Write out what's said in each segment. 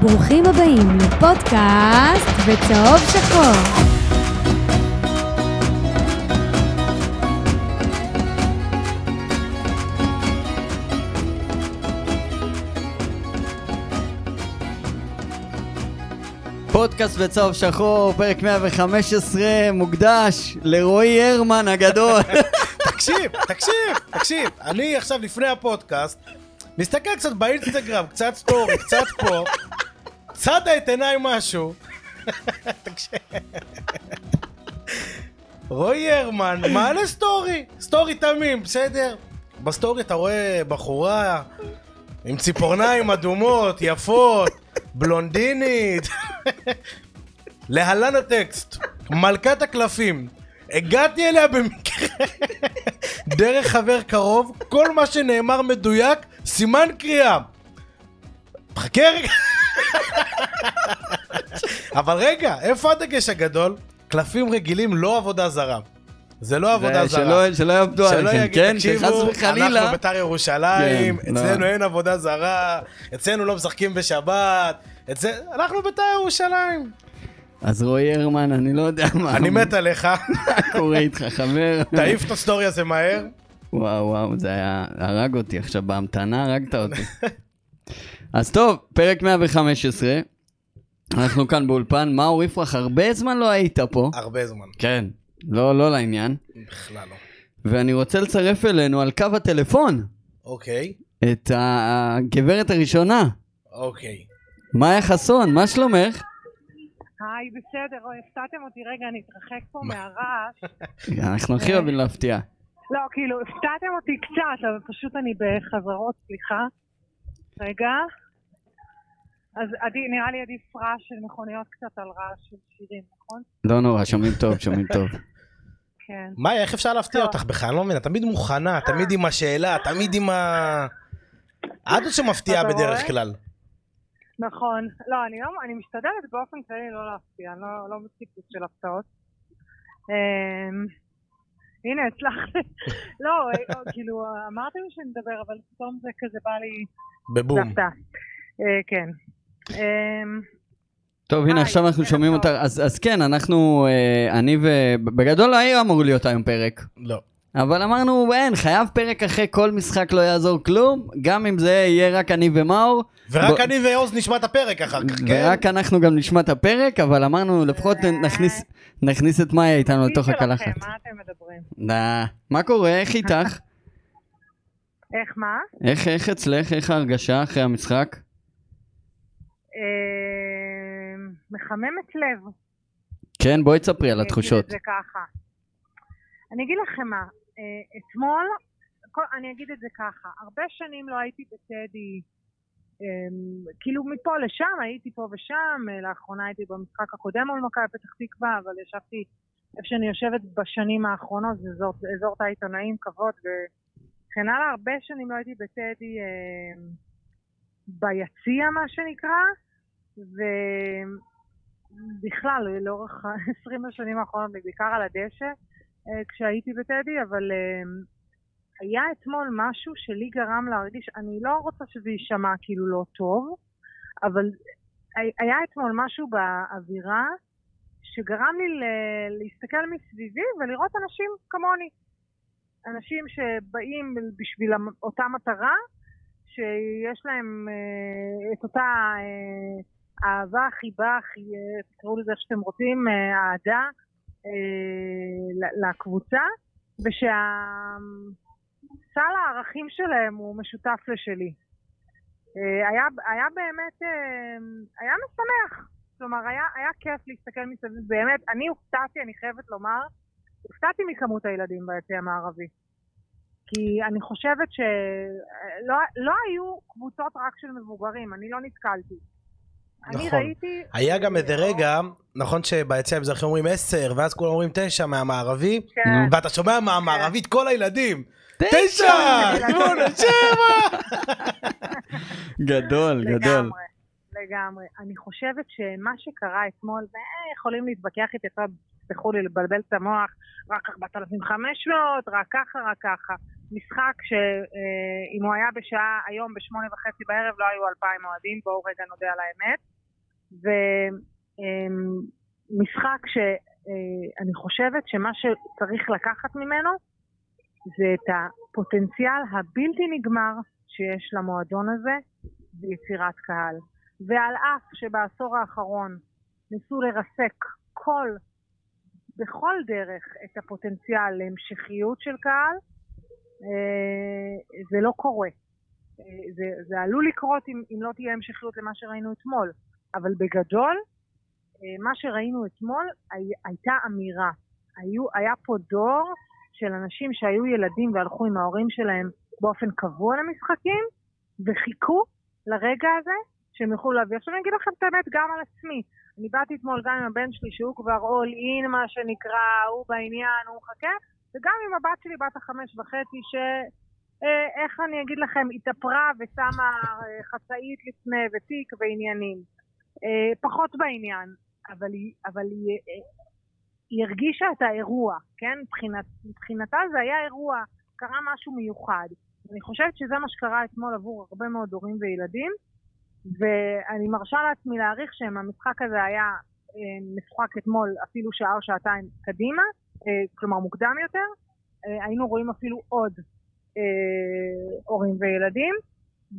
ברוכים הבאים לפודקאסט בצהוב שחור. פודקאסט בצהוב שחור, פרק 115, מוקדש לרועי הרמן הגדול. תקשיב, תקשיב, תקשיב. אני עכשיו לפני הפודקאסט, מסתכל קצת באינסטגרם, קצת סטורי, קצת פה, צדה את עיניי משהו. רועי הרמן מעלה סטורי, סטורי תמים, בסדר? בסטורי אתה רואה בחורה עם ציפורניים אדומות, יפות, בלונדינית. להלן הטקסט, מלכת הקלפים. הגעתי אליה במקרה, דרך חבר קרוב, כל מה שנאמר מדויק, סימן קריאה. חכה רגע. אבל רגע, איפה הדגש הגדול? קלפים רגילים, לא עבודה זרה. זה לא עבודה זרה. שלא, שלא יעבדו עליכם, כן? תקשיבו. אנחנו בית"ר ירושלים, כן, לא. אצלנו אין עבודה זרה, אצלנו לא משחקים בשבת, אצל... אנחנו בית"ר ירושלים. אז רועי הרמן, אני לא יודע מה. אני מת עליך, מה קורה איתך, חבר? תעיף את הסטורי הזה מהר. וואו, וואו, זה היה... הרג אותי עכשיו, בהמתנה הרגת אותי. אז טוב, פרק 115. אנחנו כאן באולפן. מאור יפרח, הרבה זמן לא היית פה. הרבה זמן, כן. לא, לא לעניין. בכלל לא. ואני רוצה לצרף אלינו על קו הטלפון אוקיי, את הגברת הראשונה, אוקיי. מאיה חסון, מה שלומך? היי, בסדר, הפתעתם אותי, רגע, אני אתרחק פה מהרעש. אנחנו הכי אוהבים להפתיע. לא, כאילו, הפתעתם אותי קצת, אבל פשוט אני בחזרות, סליחה. רגע. אז עדי, נראה לי עדיף רעש של מכוניות קצת על רעש של שירים, נכון? לא נורא, שומעים טוב, שומעים טוב. כן. מאיה, איך אפשר להפתיע. אותך בכלל? אני לא מבין, את תמיד מוכנה, תמיד עם השאלה, תמיד עם ה... את זאת שמפתיעה בדרך? כלל. נכון. לא, אני לא, אני משתדלת באופן כללי לא להפתיע, אני לא, לא של הפתעות. הנה, הצלחתי. לא, אה, כאילו, אמרתם לי שנדבר, אבל פתאום זה כזה בא לי... בבום. אה, כן. אמ, טוב, הנה עכשיו אנחנו שומעים. אותה. אז אז כן, אנחנו, אה, אני ו... בגדול לא היה אמור להיות היום פרק. לא. אבל אמרנו, אין, חייב פרק אחרי כל משחק לא יעזור כלום, גם אם זה יהיה רק אני ומאור. ורק אני ועוז נשמע את הפרק אחר כך, כן? ורק אנחנו גם נשמע את הפרק, אבל אמרנו לפחות נכניס, נכניס את מאיה איתנו לתוך הקלחת. מה אתם מדברים? מה קורה? איך איתך? איך מה? איך, איך אצלך? איך ההרגשה אחרי המשחק? אמ, מחממת לב. כן, בואי תספרי על אני אגיד התחושות. את זה ככה. אני אגיד לכם מה, אה, אתמול, אני אגיד את זה ככה, הרבה שנים לא הייתי בטדי, כאילו מפה לשם, הייתי פה ושם, אה, לאחרונה הייתי במשחק הקודם מול מכבי פתח תקווה, אבל ישבתי איפה שאני יושבת בשנים האחרונות, זה אזור, אזור תא עיתונאים, כבוד וכן הלאה, הרבה שנים לא הייתי בטדי אמ, ביציע מה שנקרא, ובכלל לאורך ה-20 השנים האחרונות, בעיקר על הדשא, אה, כשהייתי בטדי, אבל אה, היה אתמול משהו שלי גרם להרגיש, אני לא רוצה שזה יישמע כאילו לא טוב, אבל הי- היה אתמול משהו באווירה שגרם לי להסתכל מסביבי ולראות אנשים כמוני. אנשים שבאים בשביל אותה מטרה, שיש להם אה, את אותה אה, אהבה, חיבה, חי- אה, תקראו לזה איך שאתם רוצים, אה, אהדה אה, ל- ושהסל הערכים שלהם הוא משותף לשלי. אה, היה, היה באמת, אה, היה משמח. כלומר, היה, היה כיף להסתכל מסביב. באמת, אני הופתעתי, אני חייבת לומר, הופתעתי מכמות הילדים ביציע המערבי. כי אני חושבת שלא לא היו קבוצות רק של מבוגרים, אני לא נתקלתי. אני נכון. ראיתי... היה גם איזה רגע, נכון שביציע המזרחי אומרים 10, ואז כולם אומרים 9 מהמערבי, כן, ואתה שומע מהמערבית כל הילדים, תשע! 9! שמונה, שבע! גדול, גדול. לגמרי, לגמרי. אני חושבת שמה שקרה אתמול, ויכולים להתווכח איתי תסלחו לי לבלבל את המוח, רק 4,500, רק ככה, רק ככה. משחק שאם הוא היה בשעה היום בשמונה וחצי בערב לא היו אלפיים אוהדים, בואו רגע נודה על האמת. ומשחק שאני חושבת שמה שצריך לקחת ממנו זה את הפוטנציאל הבלתי נגמר שיש למועדון הזה ביצירת קהל. ועל אף שבעשור האחרון ניסו לרסק כל, בכל דרך את הפוטנציאל להמשכיות של קהל, אה, זה לא קורה. אה, זה, זה עלול לקרות אם, אם לא תהיה המשכיות למה שראינו אתמול, אבל בגדול, אה, מה שראינו אתמול הי, הייתה אמירה. היו, היה פה דור של אנשים שהיו ילדים והלכו עם ההורים שלהם באופן קבוע למשחקים, וחיכו לרגע הזה שהם יוכלו להביא. עכשיו אני אגיד לכם את האמת גם על עצמי. אני באתי אתמול גם עם הבן שלי שהוא כבר all in מה שנקרא, הוא בעניין, הוא מחכה, וגם עם הבת שלי בת החמש וחצי, ש... אה, איך אני אגיד לכם, התאפרה ושמה אה, חצאית לפני ותיק ועניינים. אה, פחות בעניין, אבל היא, אבל היא, היא הרגישה את האירוע, כן? מבחינת, מבחינתה זה היה אירוע, קרה משהו מיוחד. אני חושבת שזה מה שקרה אתמול עבור הרבה מאוד הורים וילדים, ואני מרשה לעצמי להעריך שאם המשחק הזה היה משוחק אתמול אפילו שעה או שעתיים קדימה, אה, כלומר מוקדם יותר, אה, היינו רואים אפילו עוד אה, הורים וילדים,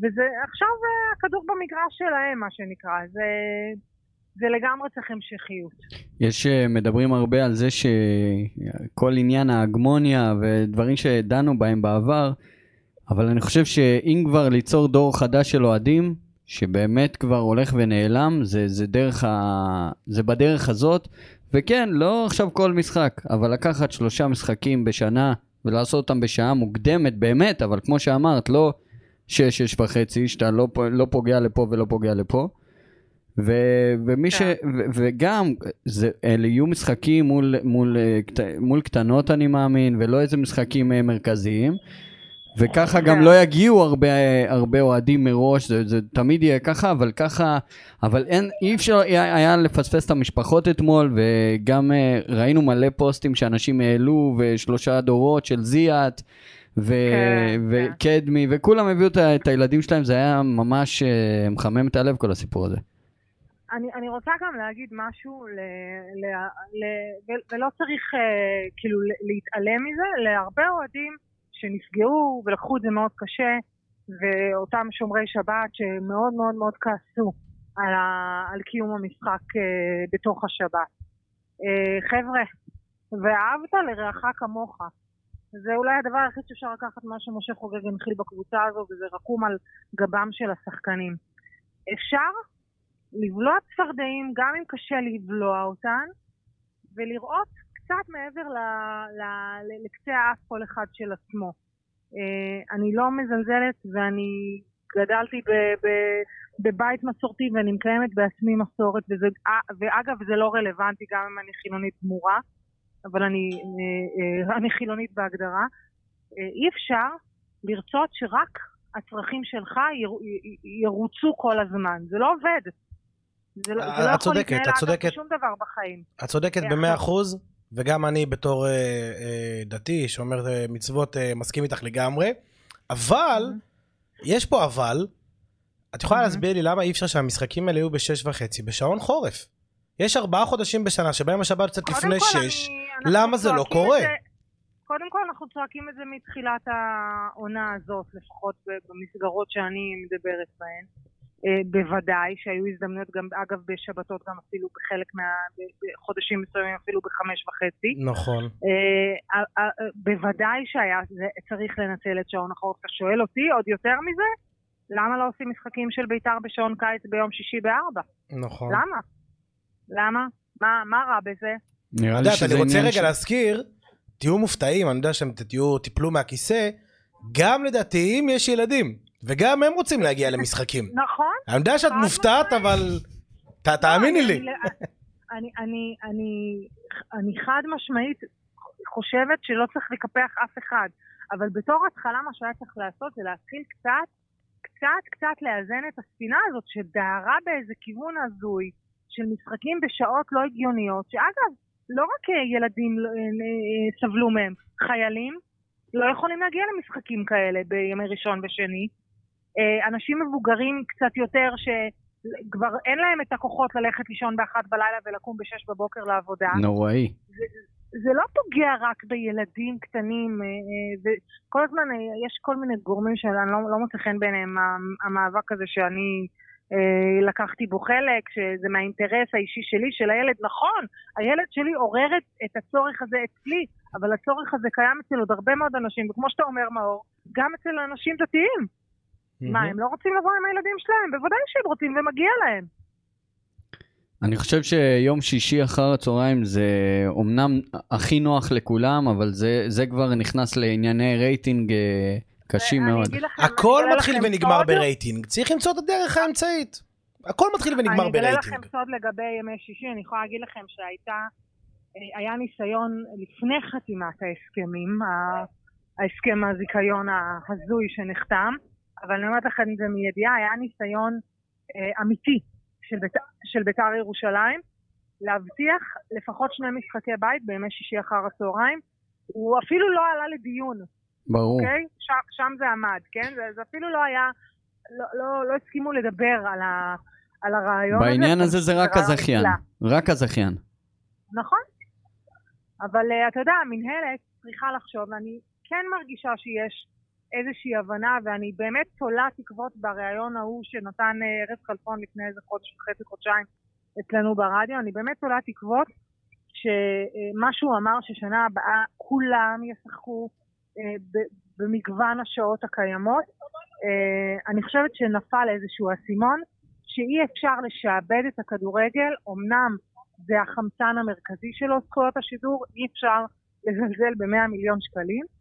וזה עכשיו הכדור במגרש שלהם, מה שנקרא. זה, זה לגמרי צריך המשכיות. יש, מדברים הרבה על זה שכל עניין ההגמוניה ודברים שדנו בהם בעבר, אבל אני חושב שאם כבר ליצור דור חדש של אוהדים, שבאמת כבר הולך ונעלם, זה, זה, דרך ה... זה בדרך הזאת, וכן, לא עכשיו כל משחק, אבל לקחת שלושה משחקים בשנה ולעשות אותם בשעה מוקדמת באמת, אבל כמו שאמרת, לא שש, שש וחצי, שאתה לא, לא פוגע לפה ולא פוגע לפה. ו, ומי ש... כן. ו, וגם, זה, אלה יהיו משחקים מול, מול, מול קטנות אני מאמין, ולא איזה משחקים אה, מרכזיים. וככה גם לא יגיעו הרבה, הרבה אוהדים מראש, זה, זה תמיד יהיה ככה, אבל ככה, אבל אין, אי אפשר היה, היה לפספס את המשפחות אתמול, וגם אה, ראינו מלא פוסטים שאנשים העלו, ושלושה דורות של זיאת, ו, כן, וקדמי, כן. וכולם הביאו את, את הילדים שלהם, זה היה ממש אה, מחמם את הלב כל הסיפור הזה. אני, אני רוצה גם להגיד משהו, ל, ל, ל, ולא צריך uh, כאילו להתעלם מזה, להרבה אוהדים שנפגעו ולקחו את זה מאוד קשה, ואותם שומרי שבת שמאוד מאוד מאוד כעסו על, ה, על קיום המשחק uh, בתוך השבת. Uh, חבר'ה, ואהבת לרעך כמוך. זה אולי הדבר היחיד שאפשר לקחת מה שמשה חוגג הנחיל בקבוצה הזו, וזה רקום על גבם של השחקנים. אפשר לבלוע צפרדעים, גם אם קשה לבלוע אותן, ולראות קצת מעבר ל, ל, ל, לקצה האף כל אחד של עצמו. Uh, אני לא מזלזלת ואני גדלתי ב, ב, בבית מסורתי ואני מקיימת בעצמי מסורת, וזה, אה, ואגב זה לא רלוונטי גם אם אני חילונית גמורה, אבל אני, uh, אני חילונית בהגדרה. אי אפשר לרצות שרק הצרכים שלך יר, ירוצו כל הזמן, זה לא עובד. זה לא, זה לא יכול להתנהל אגב בשום דבר בחיים. את צודקת במאה אחוז. וגם אני בתור אה, אה, דתי, שאומר אה, מצוות, אה, מסכים איתך לגמרי, אבל, mm-hmm. יש פה אבל, את יכולה mm-hmm. להסביר לי למה אי אפשר שהמשחקים האלה יהיו בשש וחצי, בשעון חורף. יש ארבעה חודשים בשנה שבהם השבת יוצאת לפני שש, למה זה לא קורה? זה, קודם כל אנחנו צועקים את זה מתחילת העונה הזאת, לפחות במסגרות שאני מדברת בהן. אה, בוודאי שהיו הזדמנויות גם, אגב, בשבתות גם אפילו בחלק מה... בחודשים מסוימים אפילו בחמש וחצי. נכון. אה, אה, בוודאי שהיה צריך לנצל את שעון החורף. אתה שואל אותי עוד יותר מזה? למה לא עושים משחקים של בית"ר בשעון קיץ ביום שישי בארבע? נכון. למה? למה? מה, מה רע בזה? נראה לי שזה עניין... אני רוצה רגע ש... להזכיר, תהיו מופתעים, אני יודע שאתם תהיו, תיפלו מהכיסא, גם לדתיים יש ילדים. וגם הם רוצים להגיע למשחקים. נכון. אני יודע שאת מופתעת, אבל לא, תאמיני לי. אני חד משמעית חושבת שלא צריך לקפח אף אחד, אבל בתור התחלה מה שהיה צריך לעשות זה להתחיל קצת, קצת קצת לאזן את הספינה הזאת שדהרה באיזה כיוון הזוי של משחקים בשעות לא הגיוניות, שאגב, לא רק ילדים אה, אה, סבלו מהם, חיילים, לא יכולים להגיע למשחקים כאלה בימי ראשון ושני. אה, אנשים מבוגרים קצת יותר שכבר אין להם את הכוחות ללכת לישון באחת בלילה ולקום בשש בבוקר לעבודה. נוראי. זה לא פוגע רק בילדים קטנים, אה, אה, וכל הזמן יש כל מיני גורמים שאני לא, לא מוצא חן בעיניהם, המאבק הזה שאני לקחתי בו חלק, שזה מהאינטרס האישי שלי, של הילד. נכון, הילד שלי עורר את, את הצורך הזה אצלי, אבל הצורך הזה קיים אצל עוד הרבה מאוד אנשים, וכמו שאתה אומר, מאור, גם אצל אנשים דתיים. מה, הם לא רוצים לבוא עם הילדים שלהם? בוודאי שהם רוצים ומגיע להם. אני חושב שיום שישי אחר הצהריים זה אומנם הכי נוח לכולם, אבל זה, זה כבר נכנס לענייני רייטינג אה, קשים מאוד. לכם- אני הכל אגלה מתחיל ונגמר סוד. ברייטינג, צריך למצוא את הדרך האמצעית. הכל מתחיל ונגמר אני אגלה ברייטינג. לכם סוד לגבי ימי שישי, אני יכולה להגיד לכם שהייתה, אה, היה ניסיון לפני חתימת ההסכמים, ההסכם הזיכיון ההזוי שנחתם, אבל אני אומרת לכם זה מידיעה, היה ניסיון אה, אמיתי של, בית, של בית"ר ירושלים להבטיח לפחות שני משחקי בית בימי שישי אחר הצהריים. הוא אפילו לא עלה לדיון, ברור. אוקיי? שם, שם זה עמד, כן? זה, זה אפילו לא היה, לא, לא, לא הסכימו לדבר על, ה, על הרעיון הזה. בעניין הזה זה רק הזכיין. רק הזכיין. נכון. אבל uh, אתה יודע, המינהלת צריכה לחשוב, ואני כן מרגישה שיש איזושהי הבנה, ואני באמת תולה תקוות בריאיון ההוא שנתן uh, ארז כלפון לפני איזה חודש וחצי, חודשיים אצלנו ברדיו, אני באמת תולה תקוות שמה שהוא אמר ששנה הבאה כולם ישחקו ב- במגוון השעות הקיימות. אני חושבת שנפל איזשהו אסימון שאי אפשר לשעבד את הכדורגל, אמנם זה החמצן המרכזי שלו, זכויות השידור, אי אפשר לזלזל ב-100 מיליון שקלים, אה,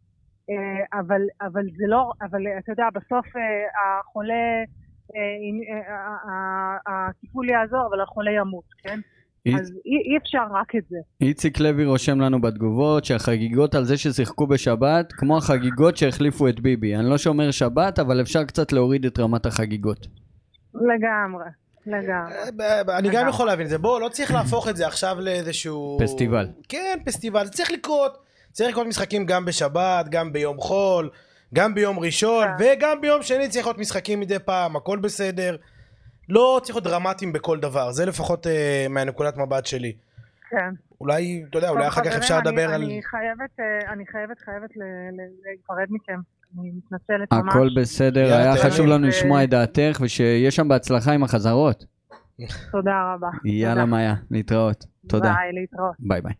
אבל, אבל זה לא, אבל אה, אתה יודע, בסוף אה, החולה, אה, אה, הטיפול יעזור, אבל החולה ימות, כן? אז אי, אי אפשר רק את זה. איציק לוי רושם לנו בתגובות שהחגיגות על זה ששיחקו בשבת, כמו החגיגות שהחליפו את ביבי. אני לא שומר שבת, אבל אפשר קצת להוריד את רמת החגיגות. לגמרי, לגמרי. אה, אני גם יכול להבין את זה. בוא, לא צריך להפוך את זה עכשיו לאיזשהו... פסטיבל. כן, פסטיבל. זה צריך לקרות. צריך לקרות משחקים גם בשבת, גם ביום חול, גם ביום ראשון, כן. וגם ביום שני צריך להיות משחקים מדי פעם, הכל בסדר. לא צריך להיות דרמטיים בכל דבר, זה לפחות אה, מהנקודת מבט שלי. כן. אולי, אתה יודע, אולי אחר כך אפשר אני- לדבר על... אני חייבת, אה, אני חייבת, חייבת להיפרד מכם. אני מתנצלת ממש. הכל בסדר, היה. חשוב לנו ו- לשמוע את דעתך, ושיהיה שם בהצלחה עם החזרות. תודה רבה. יאללה. מאיה, להתראות. תודה. ביי, להתראות. ביי ביי.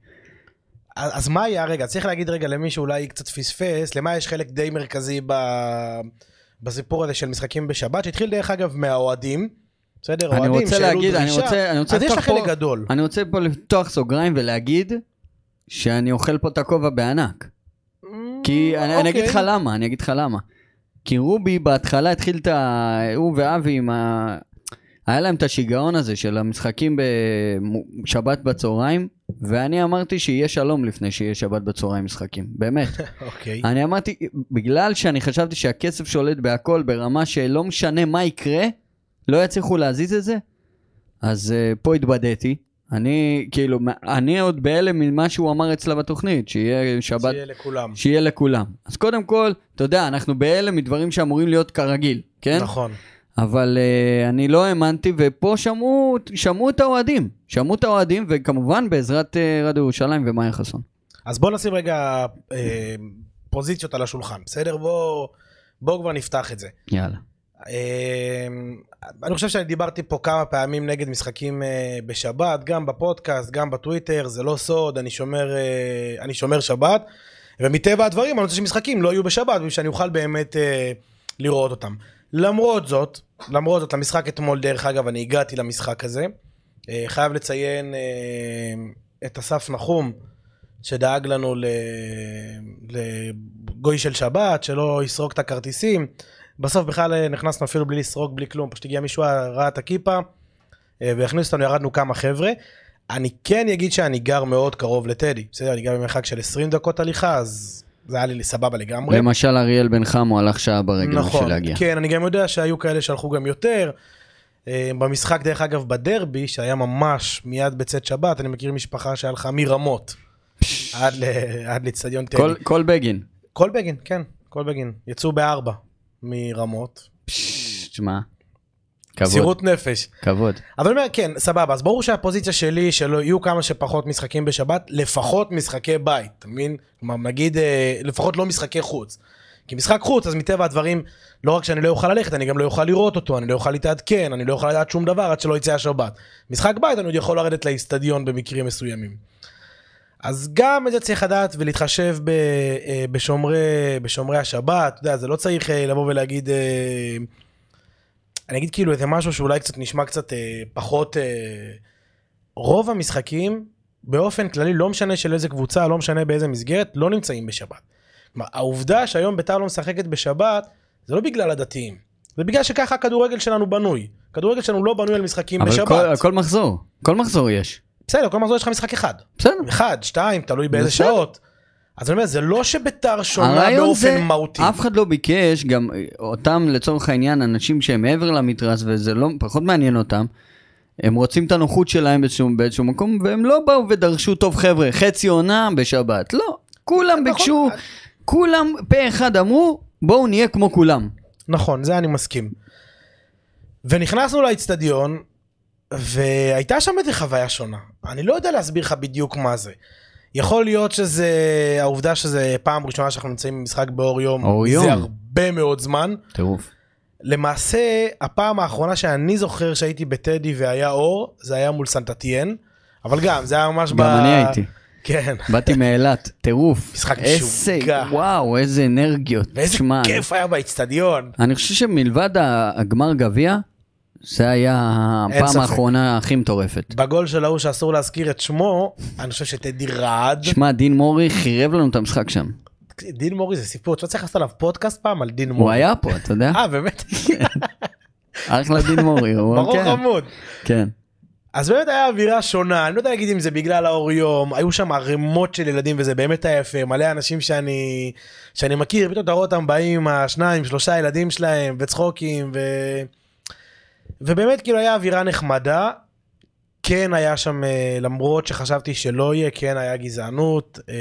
אז מה היה, רגע, צריך להגיד רגע למי שאולי קצת פספס, למה יש חלק די מרכזי ב... בסיפור הזה של משחקים בשבת, שהתחיל דרך אגב מהאוהדים, בסדר? אני אוהדים רוצה להגיד, אני דרישה. רוצה, אני רוצה אז יש לה חלק גדול. אני רוצה פה לפתוח סוגריים ולהגיד שאני אוכל פה את הכובע בענק. כי אני, אני אגיד לך אוקיי. למה, אני אגיד לך למה. כי רובי בהתחלה התחיל את ה... הוא ואבי עם ה... היה להם את השיגעון הזה של המשחקים בשבת בצהריים, ואני אמרתי שיהיה שלום לפני שיהיה שבת בצהריים משחקים, באמת. אוקיי. אני אמרתי, בגלל שאני חשבתי שהכסף שולט בהכל ברמה שלא משנה מה יקרה, לא יצליחו להזיז את זה, אז uh, פה התבדיתי. אני, כאילו, אני עוד בהלם ממה שהוא אמר אצלה בתוכנית, שיהיה שבת, שיהיה לכולם. שיהיה לכולם. אז קודם כל, אתה יודע, אנחנו בהלם מדברים שאמורים להיות כרגיל, כן? נכון. אבל uh, אני לא האמנתי, ופה שמעו, שמעו את האוהדים. שמעו את האוהדים, וכמובן בעזרת uh, רדיו ירושלים ומאיה חסון. אז בוא נשים רגע אה, פוזיציות על השולחן, בסדר? בוא, בוא כבר נפתח את זה. יאללה. אה, אני חושב שאני דיברתי פה כמה פעמים נגד משחקים אה, בשבת, גם בפודקאסט, גם בטוויטר, זה לא סוד, אני שומר, אה, אני שומר שבת, ומטבע הדברים אני רוצה שמשחקים לא יהיו בשבת, בשביל שאני אוכל באמת אה, לראות אותם. למרות זאת, למרות זאת, למשחק אתמול, דרך אגב, אני הגעתי למשחק הזה. אה, חייב לציין אה, את אסף נחום, שדאג לנו לגוי של שבת, שלא יסרוק את הכרטיסים. בסוף בכלל אה, נכנסנו אפילו בלי לסרוק, בלי כלום, פשוט הגיע מישהו, ראה את הכיפה, והכניס אותנו, ירדנו כמה חבר'ה. אני כן אגיד שאני גר מאוד קרוב לטדי, בסדר? אני גר במרחק של 20 דקות הליכה, אז זה היה לי סבבה לגמרי. למשל אריאל בן חמו הלך שעה ברגל נכון, בשביל להגיע. כן, אני גם יודע שהיו כאלה שהלכו גם יותר. אה, במשחק, דרך אגב, בדרבי, שהיה ממש מיד בצאת שבת, אני מכיר משפחה שהלכה מרמות עד ל- עד לאצטדיון טדי. כל, כל בגין. כל בגין, כן, כל בגין. יצאו בארבע מרמות. תשמע. כבוד, מסירות נפש. כבוד. אבל אני אומר, כן, סבבה, אז ברור שהפוזיציה שלי, שלא יהיו כמה שפחות משחקים בשבת, לפחות משחקי בית, אתה מבין? כלומר, נגיד, אה, לפחות לא משחקי חוץ. כי משחק חוץ, אז מטבע הדברים, לא רק שאני לא אוכל ללכת, אני גם לא אוכל לראות אותו, אני לא אוכל להתעדכן, אני לא אוכל לדעת שום דבר עד שלא יצא השבת. משחק בית, אני עוד יכול לרדת לאיצטדיון במקרים מסוימים. אז גם את זה צריך לדעת ולהתחשב ב, אה, בשומרי, בשומרי השבת, אתה יודע, זה לא צריך אה, לבוא ולהגיד, אני אגיד כאילו איזה משהו שאולי קצת נשמע קצת אה, פחות, אה, רוב המשחקים באופן כללי, לא משנה של איזה קבוצה, לא משנה באיזה מסגרת, לא נמצאים בשבת. כלומר, העובדה שהיום בית"ר לא משחקת בשבת, זה לא בגלל הדתיים, זה בגלל שככה הכדורגל שלנו בנוי. הכדורגל שלנו לא בנוי על משחקים אבל בשבת. כל, כל מחזור, כל מחזור יש. בסדר, כל מחזור יש לך משחק אחד. בסדר. אחד, שתיים, תלוי באיזה בסדר. שעות. אז אני אומר, זה לא שביתר שונה באופן זה, מהותי. אף אחד לא ביקש, גם אותם לצורך העניין, אנשים שהם מעבר למתרס וזה לא, פחות מעניין אותם, הם רוצים את הנוחות שלהם באיזשהו, באיזשהו מקום, והם לא באו ודרשו, טוב חבר'ה, חצי עונה בשבת. לא, כולם ביקשו, נכון. כולם פה אחד אמרו, בואו נהיה כמו כולם. נכון, זה אני מסכים. ונכנסנו לאצטדיון, והייתה שם איזה חוויה שונה. אני לא יודע להסביר לך בדיוק מה זה. יכול להיות שזה העובדה שזה פעם ראשונה שאנחנו נמצאים במשחק באור יום, אור זה יום. הרבה מאוד זמן. טירוף. למעשה, הפעם האחרונה שאני זוכר שהייתי בטדי והיה אור, זה היה מול סנטטיאן, אבל גם, זה היה ממש גם אני הייתי. כן. באתי מאילת, טירוף. משחק איזה, משוגע. וואו, איזה אנרגיות. ואיזה תשמע, כיף היה באצטדיון. אני חושב שמלבד הגמר גביע, זה היה הפעם. האחרונה הכי מטורפת. בגול של ההוא שאסור להזכיר את שמו, אני חושב שטדי רעד. שמע, דין מורי חירב לנו את המשחק שם. דין מורי זה סיפור, אתה לא צריך לעשות עליו פודקאסט פעם על דין הוא מורי. היה פה, אתה יודע? אה, באמת? אחלה דין מורי. הוא- ברור כן, חמוד. כן. אז באמת היה אווירה שונה, אני לא יודע להגיד אם זה בגלל האור יום, היו שם ערימות של ילדים וזה באמת היה יפה, מלא אנשים שאני, שאני מכיר, פתאום אתה רואה אותם באים השניים, שלושה ילדים שלהם, וצחוקים, ו... ובאמת כאילו היה אווירה נחמדה. כן היה שם, אה, למרות שחשבתי שלא יהיה, כן היה גזענות, אה,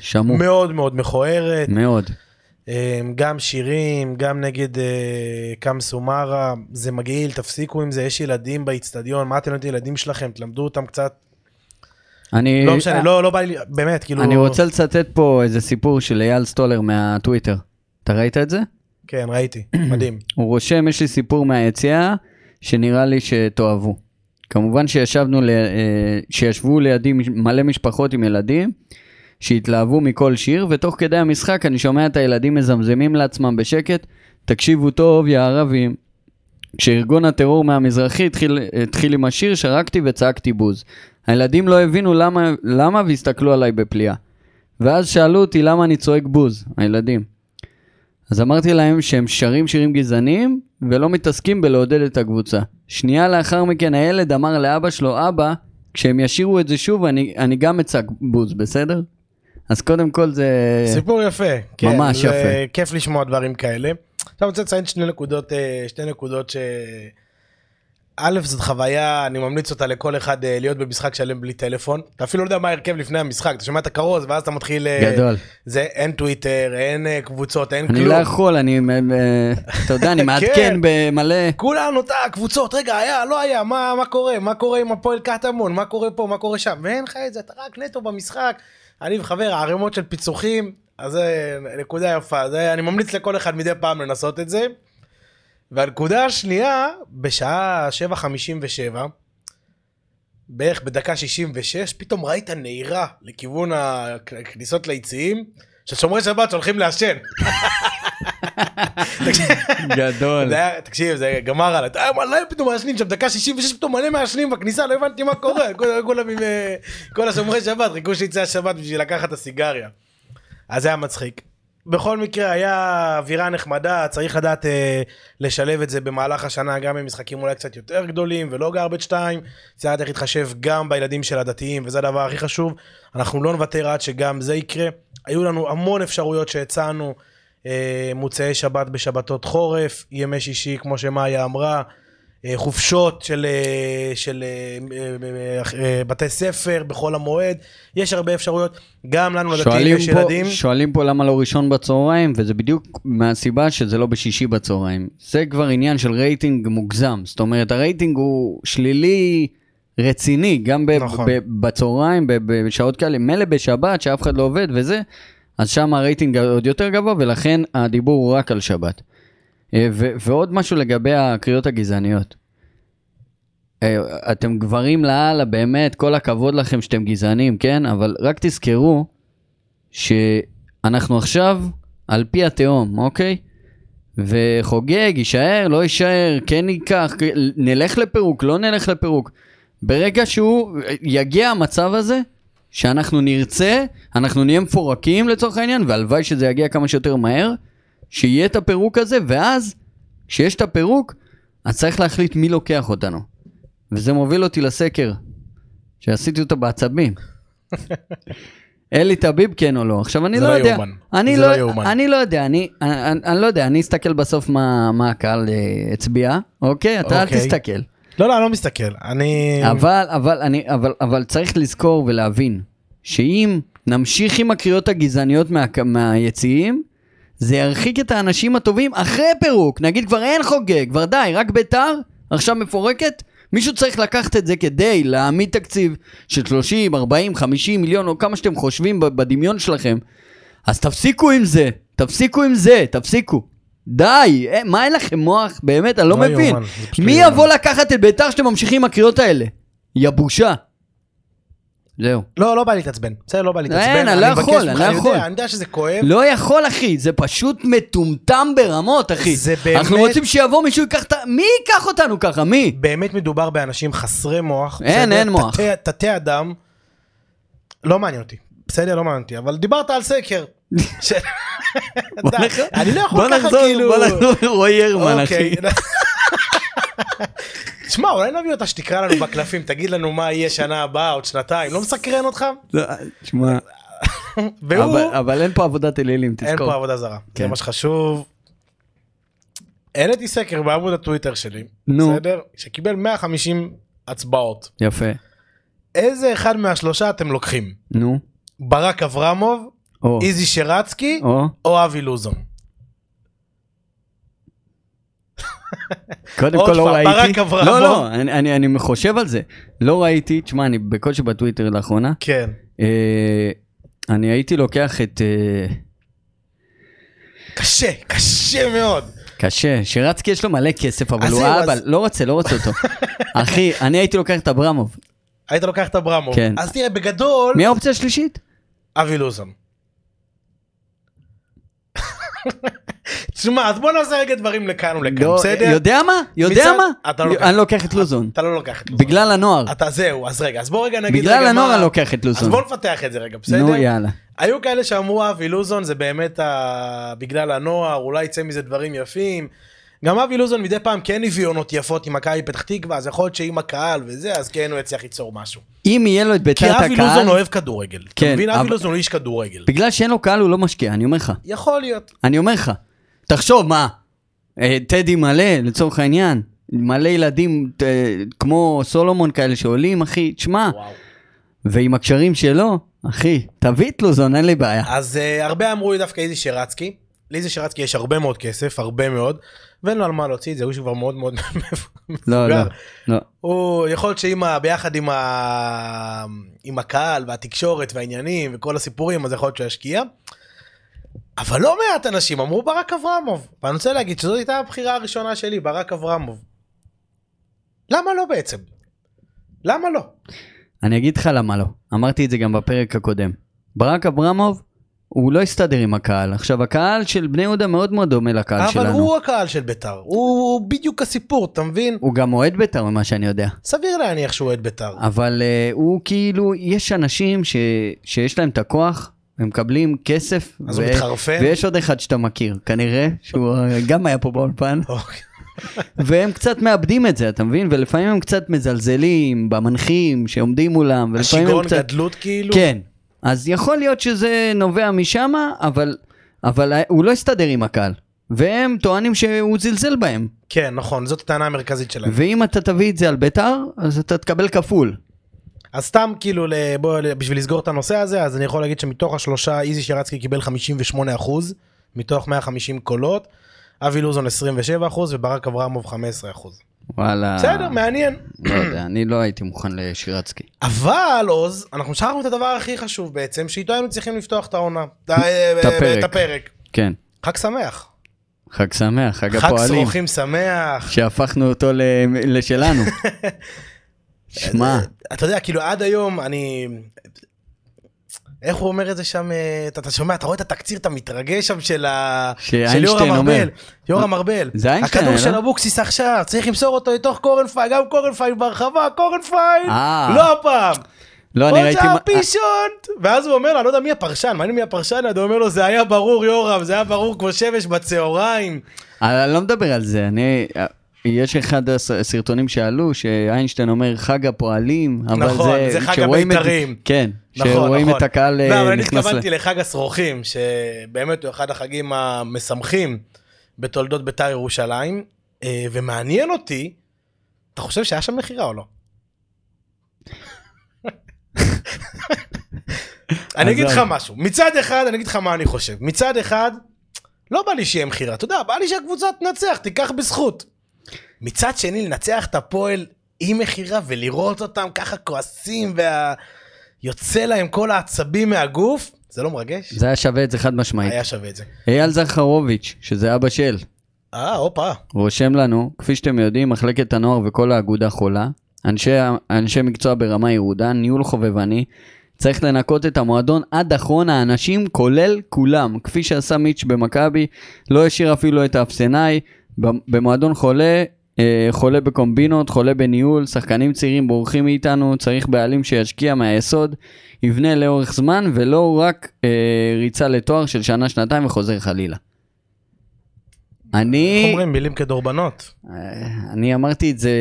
שמעו. מאוד מאוד מכוערת. מאוד. אה, גם שירים, גם נגד קאם סומרה, זה מגעיל, תפסיקו עם זה, יש ילדים באיצטדיון, מה אתם נותנים לילדים שלכם, תלמדו אותם קצת. אני... לא משנה, לא לא בא לי, באמת, כאילו... אני רוצה לצטט פה איזה סיפור של אייל סטולר מהטוויטר. אתה ראית את זה? כן, ראיתי, מדהים. הוא רושם, יש לי סיפור מהיציאה שנראה לי שתאהבו. כמובן שישבנו, ל... אה, שישבו לידי מלא משפחות עם ילדים שהתלהבו מכל שיר, ותוך כדי המשחק אני שומע את הילדים מזמזמים לעצמם בשקט, תקשיבו טוב, יא ערבים. כשארגון הטרור מהמזרחי התחיל, התחיל עם השיר, שרקתי וצעקתי בוז. הילדים לא הבינו למה, למה והסתכלו עליי בפליאה. ואז שאלו אותי למה אני צועק בוז, הילדים. אז אמרתי להם שהם שרים שירים גזעניים ולא מתעסקים בלעודד את הקבוצה. שנייה לאחר מכן הילד אמר לאבא שלו, אבא, כשהם ישירו את זה שוב אני, אני גם אצעק בוז, בסדר? אז קודם כל זה... סיפור יפה. כן, ממש יפה. כיף לשמוע דברים כאלה. עכשיו אני רוצה לציין שני נקודות, אה, שתי נקודות ש... א', זאת חוויה, אני ממליץ אותה לכל אחד אה, להיות במשחק שלם בלי טלפון. אתה אפילו לא יודע מה ההרכב לפני המשחק, אתה שומע את הכרוז ואז אתה מתחיל... אה, גדול. זה, אין טוויטר, אין אה, קבוצות, אין אני כלום. לא יכול, אני, אתה יודע, אני מעדכן כן. במלא... כולנו, אתה, קבוצות, רגע, היה, לא היה, מה, מה קורה? מה קורה עם הפועל קטמון? מה קורה פה? מה קורה שם? ואין לך את זה, אתה רק נטו במשחק. אני וחבר, הערימות של פיצוחים, אז זה נקודה יפה. זה, אני ממליץ לכל אחד מדי פעם לנסות את זה. והנקודה השנייה, בשעה 7.57, בערך בדקה 66, פתאום ראית נהירה לכיוון הכניסות ליציעים, של שומרי שבת שהולכים לעשן. גדול. תקשיב, זה גמר. היה מלא פתאום מעשנים שם, דקה 66 פתאום מלא מעשנים בכניסה, לא הבנתי מה קורה. אה, כל השומרי שבת, חיכו שיצא השבת בשביל לקחת את הסיגריה. אז זה היה מצחיק. בכל מקרה, היה אווירה נחמדה, צריך לדעת אה, לשלב את זה במהלך השנה, גם במשחקים אולי קצת יותר גדולים, ולא גרבג' 2. צריך לדעת איך להתחשב גם בילדים של הדתיים, וזה הדבר הכי חשוב. אנחנו לא נוותר עד שגם זה יקרה. היו לנו המון אפשרויות שהצענו. אה, מוצאי שבת בשבתות חורף, ימי שישי כמו שמאיה אמרה, חופשות של, אה, של אה, אה, אה, בתי ספר בחול המועד, יש הרבה אפשרויות, גם לנו לדתיים יש ילדים. שואלים פה למה לא ראשון בצהריים, וזה בדיוק מהסיבה שזה לא בשישי בצהריים. זה כבר עניין של רייטינג מוגזם. זאת אומרת, הרייטינג הוא שלילי רציני, גם ב- נכון. ב- בצהריים, ב- בשעות כאלה, מילא בשבת, שאף אחד לא עובד וזה, אז שם הרייטינג עוד יותר גבוה, ולכן הדיבור הוא רק על שבת. אה, ו- ועוד משהו לגבי הקריאות הגזעניות. אה, אתם גברים לאללה, באמת, כל הכבוד לכם שאתם גזענים, כן? אבל רק תזכרו שאנחנו עכשיו על פי התהום, אוקיי? וחוגג, יישאר, לא יישאר, כן ייקח, נלך לפירוק, לא נלך לפירוק. ברגע שהוא, יגיע המצב הזה, שאנחנו נרצה, אנחנו נהיה מפורקים לצורך העניין, והלוואי שזה יגיע כמה שיותר מהר, שיהיה את הפירוק הזה, ואז, כשיש את הפירוק, אז צריך להחליט מי לוקח אותנו. וזה מוביל אותי לסקר, שעשיתי אותו בעצבים. אלי טביב כן או לא. עכשיו אני לא לא יודע. אני לא, לא. אני לא יודע, אני, אני, אני לא יודע, אני אסתכל בסוף מה, מה הקהל אה, הצביע, אוקיי? אתה אל אוקיי. תסתכל. לא, לא, אני לא מסתכל. אני... אבל, אבל, אני, אבל, אבל צריך לזכור ולהבין, שאם נמשיך עם הקריאות הגזעניות מה, מהיציעים, זה ירחיק את האנשים הטובים אחרי פירוק. נגיד כבר אין חוגג, כבר די, רק ביתר, עכשיו מפורקת. מישהו צריך לקחת את זה כדי להעמיד תקציב של 30, 40, 50 מיליון, או כמה שאתם חושבים בדמיון שלכם. אז תפסיקו עם זה, תפסיקו עם זה, תפסיקו. די, אה, מה אין לכם מוח? באמת, אני לא, לא מבין. פשוט מי לא. יבוא לקחת את ביתר שאתם ממשיכים עם הקריאות האלה? יא בושה. זהו. לא, לא בא לי להתעצבן. בסדר, לא בא לי אין, להתעצבן. אני לא יכול, אני לא יכול. אני יודע שזה כואב. לא יכול, אחי, זה פשוט מטומטם ברמות, אחי. זה באמת- אנחנו רוצים שיבוא מישהו ייקח את ה... מי ייקח אותנו ככה? מי? באמת מדובר באנשים חסרי מוח. אין? אין מוח. תתי- אדם. לא מעניין אותי. בסדר, לא מעניין אותי. אבל דיברת על סקר. בוא אני לא יכול בוא ככה נחזור, כאילו... בוא נחזור לרועי הרמן, אחי. אוקיי. שמע, אולי נביא אותה שתקרא לנו בקלפים, תגיד לנו מה יהיה שנה הבאה, עוד שנתיים, לא מסקרן אותך? לא, תשמע, והוא, אבל- אבל אין פה עבודת אלילים, אין תזכור. פה עבודה זרה, זה כן. מה שחשוב. העליתי סקר בעמוד הטוויטר שלי. בסדר? שקיבל 150 הצבעות. יפה. איזה אחד מהשלושה אתם לוקחים? נו. ברק אברמוב. איזי שרצקי. או אבי לוזון? קודם כל לא ראיתי. לא, לא, אני- אני אני חושב על זה. לא ראיתי, תשמע, אני בקושי בטוויטר לאחרונה. כן. אה, אני הייתי לוקח את... אה, קשה, קשה מאוד. קשה, שרצקי יש לו מלא כסף, אבל הוא אז- לא רוצה, לא רוצה אותו. אחי, אני הייתי לוקח את אברמוב. היית לוקח את אברמוב. כן. אז תראה, בגדול, מי האופציה השלישית? אבי לוזון. תשמע, אז בוא נעשה רגע דברים לכאן ולכאן, לא, בסדר? יודע מה? יודע מצד- מה? אתה לא לוקח. אני לוקח את לוזון. אתה לא לוקח את לוזון. בגלל הנוער. אתה זהו, אז רגע, אז בוא רגע נגיד בגלל הנוער מה- אני לוקח את אז לוזון. בוא נפתח את זה רגע, בסדר? נו, יאללה. היו כאלה שאמרו אבי לוזון זה באמת ה... בגלל הנוער, אולי יצא מזה דברים יפים. גם אבי לוזון מדי פעם כן הביא עונות יפות עם מכבי פתח תקווה, אז יכול להיות שעם הקהל וזה, אז כן הוא יצליח ליצור משהו. אם יהיה לו את כי ביתר את אבי לוזון הקהל, אוהב כדורגל. אתה כן, מבין? אבי לוזון הוא איש כדורגל. בגלל שאין לו קהל הוא לא משקיע, אני אומר לך. יכול להיות. אני אומר לך. תחשוב, מה? אה, טדי מלא, לצורך העניין. מלא ילדים ת- כמו סולומון כאלה שעולים, אחי, תשמע. ועם הקשרים שלו, אחי, תביא את לוזון, אין לי בעיה. אז uh, הרבה אמרו לי דווקא איזי שרצקי. לאיזי שרצקי יש הרבה מאוד כסף, הרבה מאוד, ואין לו על מה להוציא את זה, הוא כבר מאוד מאוד לא, לא, מבוגר. לא. הוא יכול להיות שעם ה... ביחד עם, ה... עם הקהל והתקשורת והעניינים וכל הסיפורים, אז יכול להיות שהוא ישקיע. אבל לא מעט אנשים אמרו ברק אברמוב, ואני רוצה להגיד שזאת הייתה הבחירה הראשונה שלי, ברק אברמוב. למה לא בעצם? למה לא? אני אגיד לך למה לא. אמרתי את זה גם בפרק הקודם. ברק אברמוב, הוא לא הסתדר עם הקהל. עכשיו, הקהל של בני יהודה מאוד מאוד דומה לקהל אבל שלנו. הוא הקהל של בית"ר, הוא בדיוק הסיפור, אתה מבין? הוא גם אוהד בית"ר ממה שאני יודע. סביר להניח שהוא אוהד בית"ר. אבל uh, הוא כאילו, יש אנשים ש, שיש להם את הכוח, הם מקבלים כסף. אז הוא מתחרפן? ויש עוד אחד שאתה מכיר, כנראה, שהוא אה, גם היה פה באולפן, אוקיי. והם קצת מאבדים את זה, אתה מבין? ולפעמים הם קצת מזלזלים במנחים שעומדים מולם, השיגעון קצת... גדלות כאילו? כן. אז יכול להיות שזה נובע משם, אבל, אבל הוא לא הסתדר עם הקהל. והם טוענים שהוא זלזל בהם. כן, נכון, זאת הטענה המרכזית שלהם. ואם אתה תביא את זה על ביתר, אז אתה תקבל כפול. אז סתם כאילו, בוא, בשביל לסגור את הנושא הזה, אז אני יכול להגיד שמתוך השלושה, איזי שרצקי קיבל 58 אחוז, מתוך 150 קולות, אבי לוזון 27 אחוז, וברק אברמוב 15 אחוז. וואלה. בסדר, מעניין. לא יודע, אני לא הייתי מוכן לשירצקי. אבל עוז, אנחנו שכחנו את הדבר הכי חשוב בעצם, שאיתו היינו צריכים לפתוח את העונה. את הפרק. כן. חג שמח. חג שמח, חג חג הפועלים. שרוכים שמח. שהפכנו אותו לשלנו. שמע, אתה יודע, כאילו עד היום אני... איך הוא אומר את זה שם, אה, אתה, אתה שומע, אתה רואה את התקציר, אתה מתרגש שם של, ה... של יורם. ארבל. יורם ארבל. זה איינשטיין, הכדור לא? של אבוקסיס עכשיו, צריך למסור אותו לתוך קורנפיין, גם קורנפיין ברחבה, קורנפיין, אה. לא הפעם. לא, אני ראיתי... רוצה מה- פישוט! ואז הוא אומר לו, אני לא יודע מי הפרשן, מעניין מי הפרשן, הוא אומר לו, זה היה ברור יורם, זה היה ברור כמו שמש בצהריים. אני לא מדבר על זה, אני... יש אחד הס- הסרטונים שעלו שאיינשטיין אומר חג הפועלים, אבל נכון, זה חג שרואים את- הבית"רים. כן, נכון, שרואים נכון. את הקהל לא, אה, אבל אני נכנס ל... התכוונתי לחג השרוכים, שבאמת הוא אחד החגים המשמחים בתולדות בית"ר ירושלים, אה, ומעניין אותי, אתה חושב שהיה שם מכירה או לא? אני אגיד לך. משהו, מצד אחד אני אגיד לך מה אני חושב, מצד אחד לא בא לי שיהיה מכירה, אתה יודע, בא לי שהקבוצה תנצח, תיקח בזכות. מצד שני לנצח את הפועל עם מכירה ולראות אותם ככה כועסים ויוצא להם כל העצבים מהגוף, זה לא מרגש? זה היה שווה את זה חד משמעית. היה שווה את זה. אייל זכרוביץ', שזה אבא של, אה, הופה. רושם לנו, כפי שאתם יודעים, מחלקת הנוער וכל האגודה חולה, אנשי, אנשי מקצוע ברמה ירודה, ניהול חובבני, צריך לנקות את המועדון עד אחרון האנשים, כולל כולם. כפי שעשה מיץ' במכבי, לא השאיר אפילו את האפסנאי. במועדון חולה, חולה בקומבינות, חולה בניהול, שחקנים צעירים בורחים מאיתנו, צריך בעלים שישקיע מהיסוד, יבנה לאורך זמן, ולא רק אה, ריצה לתואר של שנה-שנתיים וחוזר חלילה. איך אני, אומרים מילים כדורבנות? אה, אני אמרתי את זה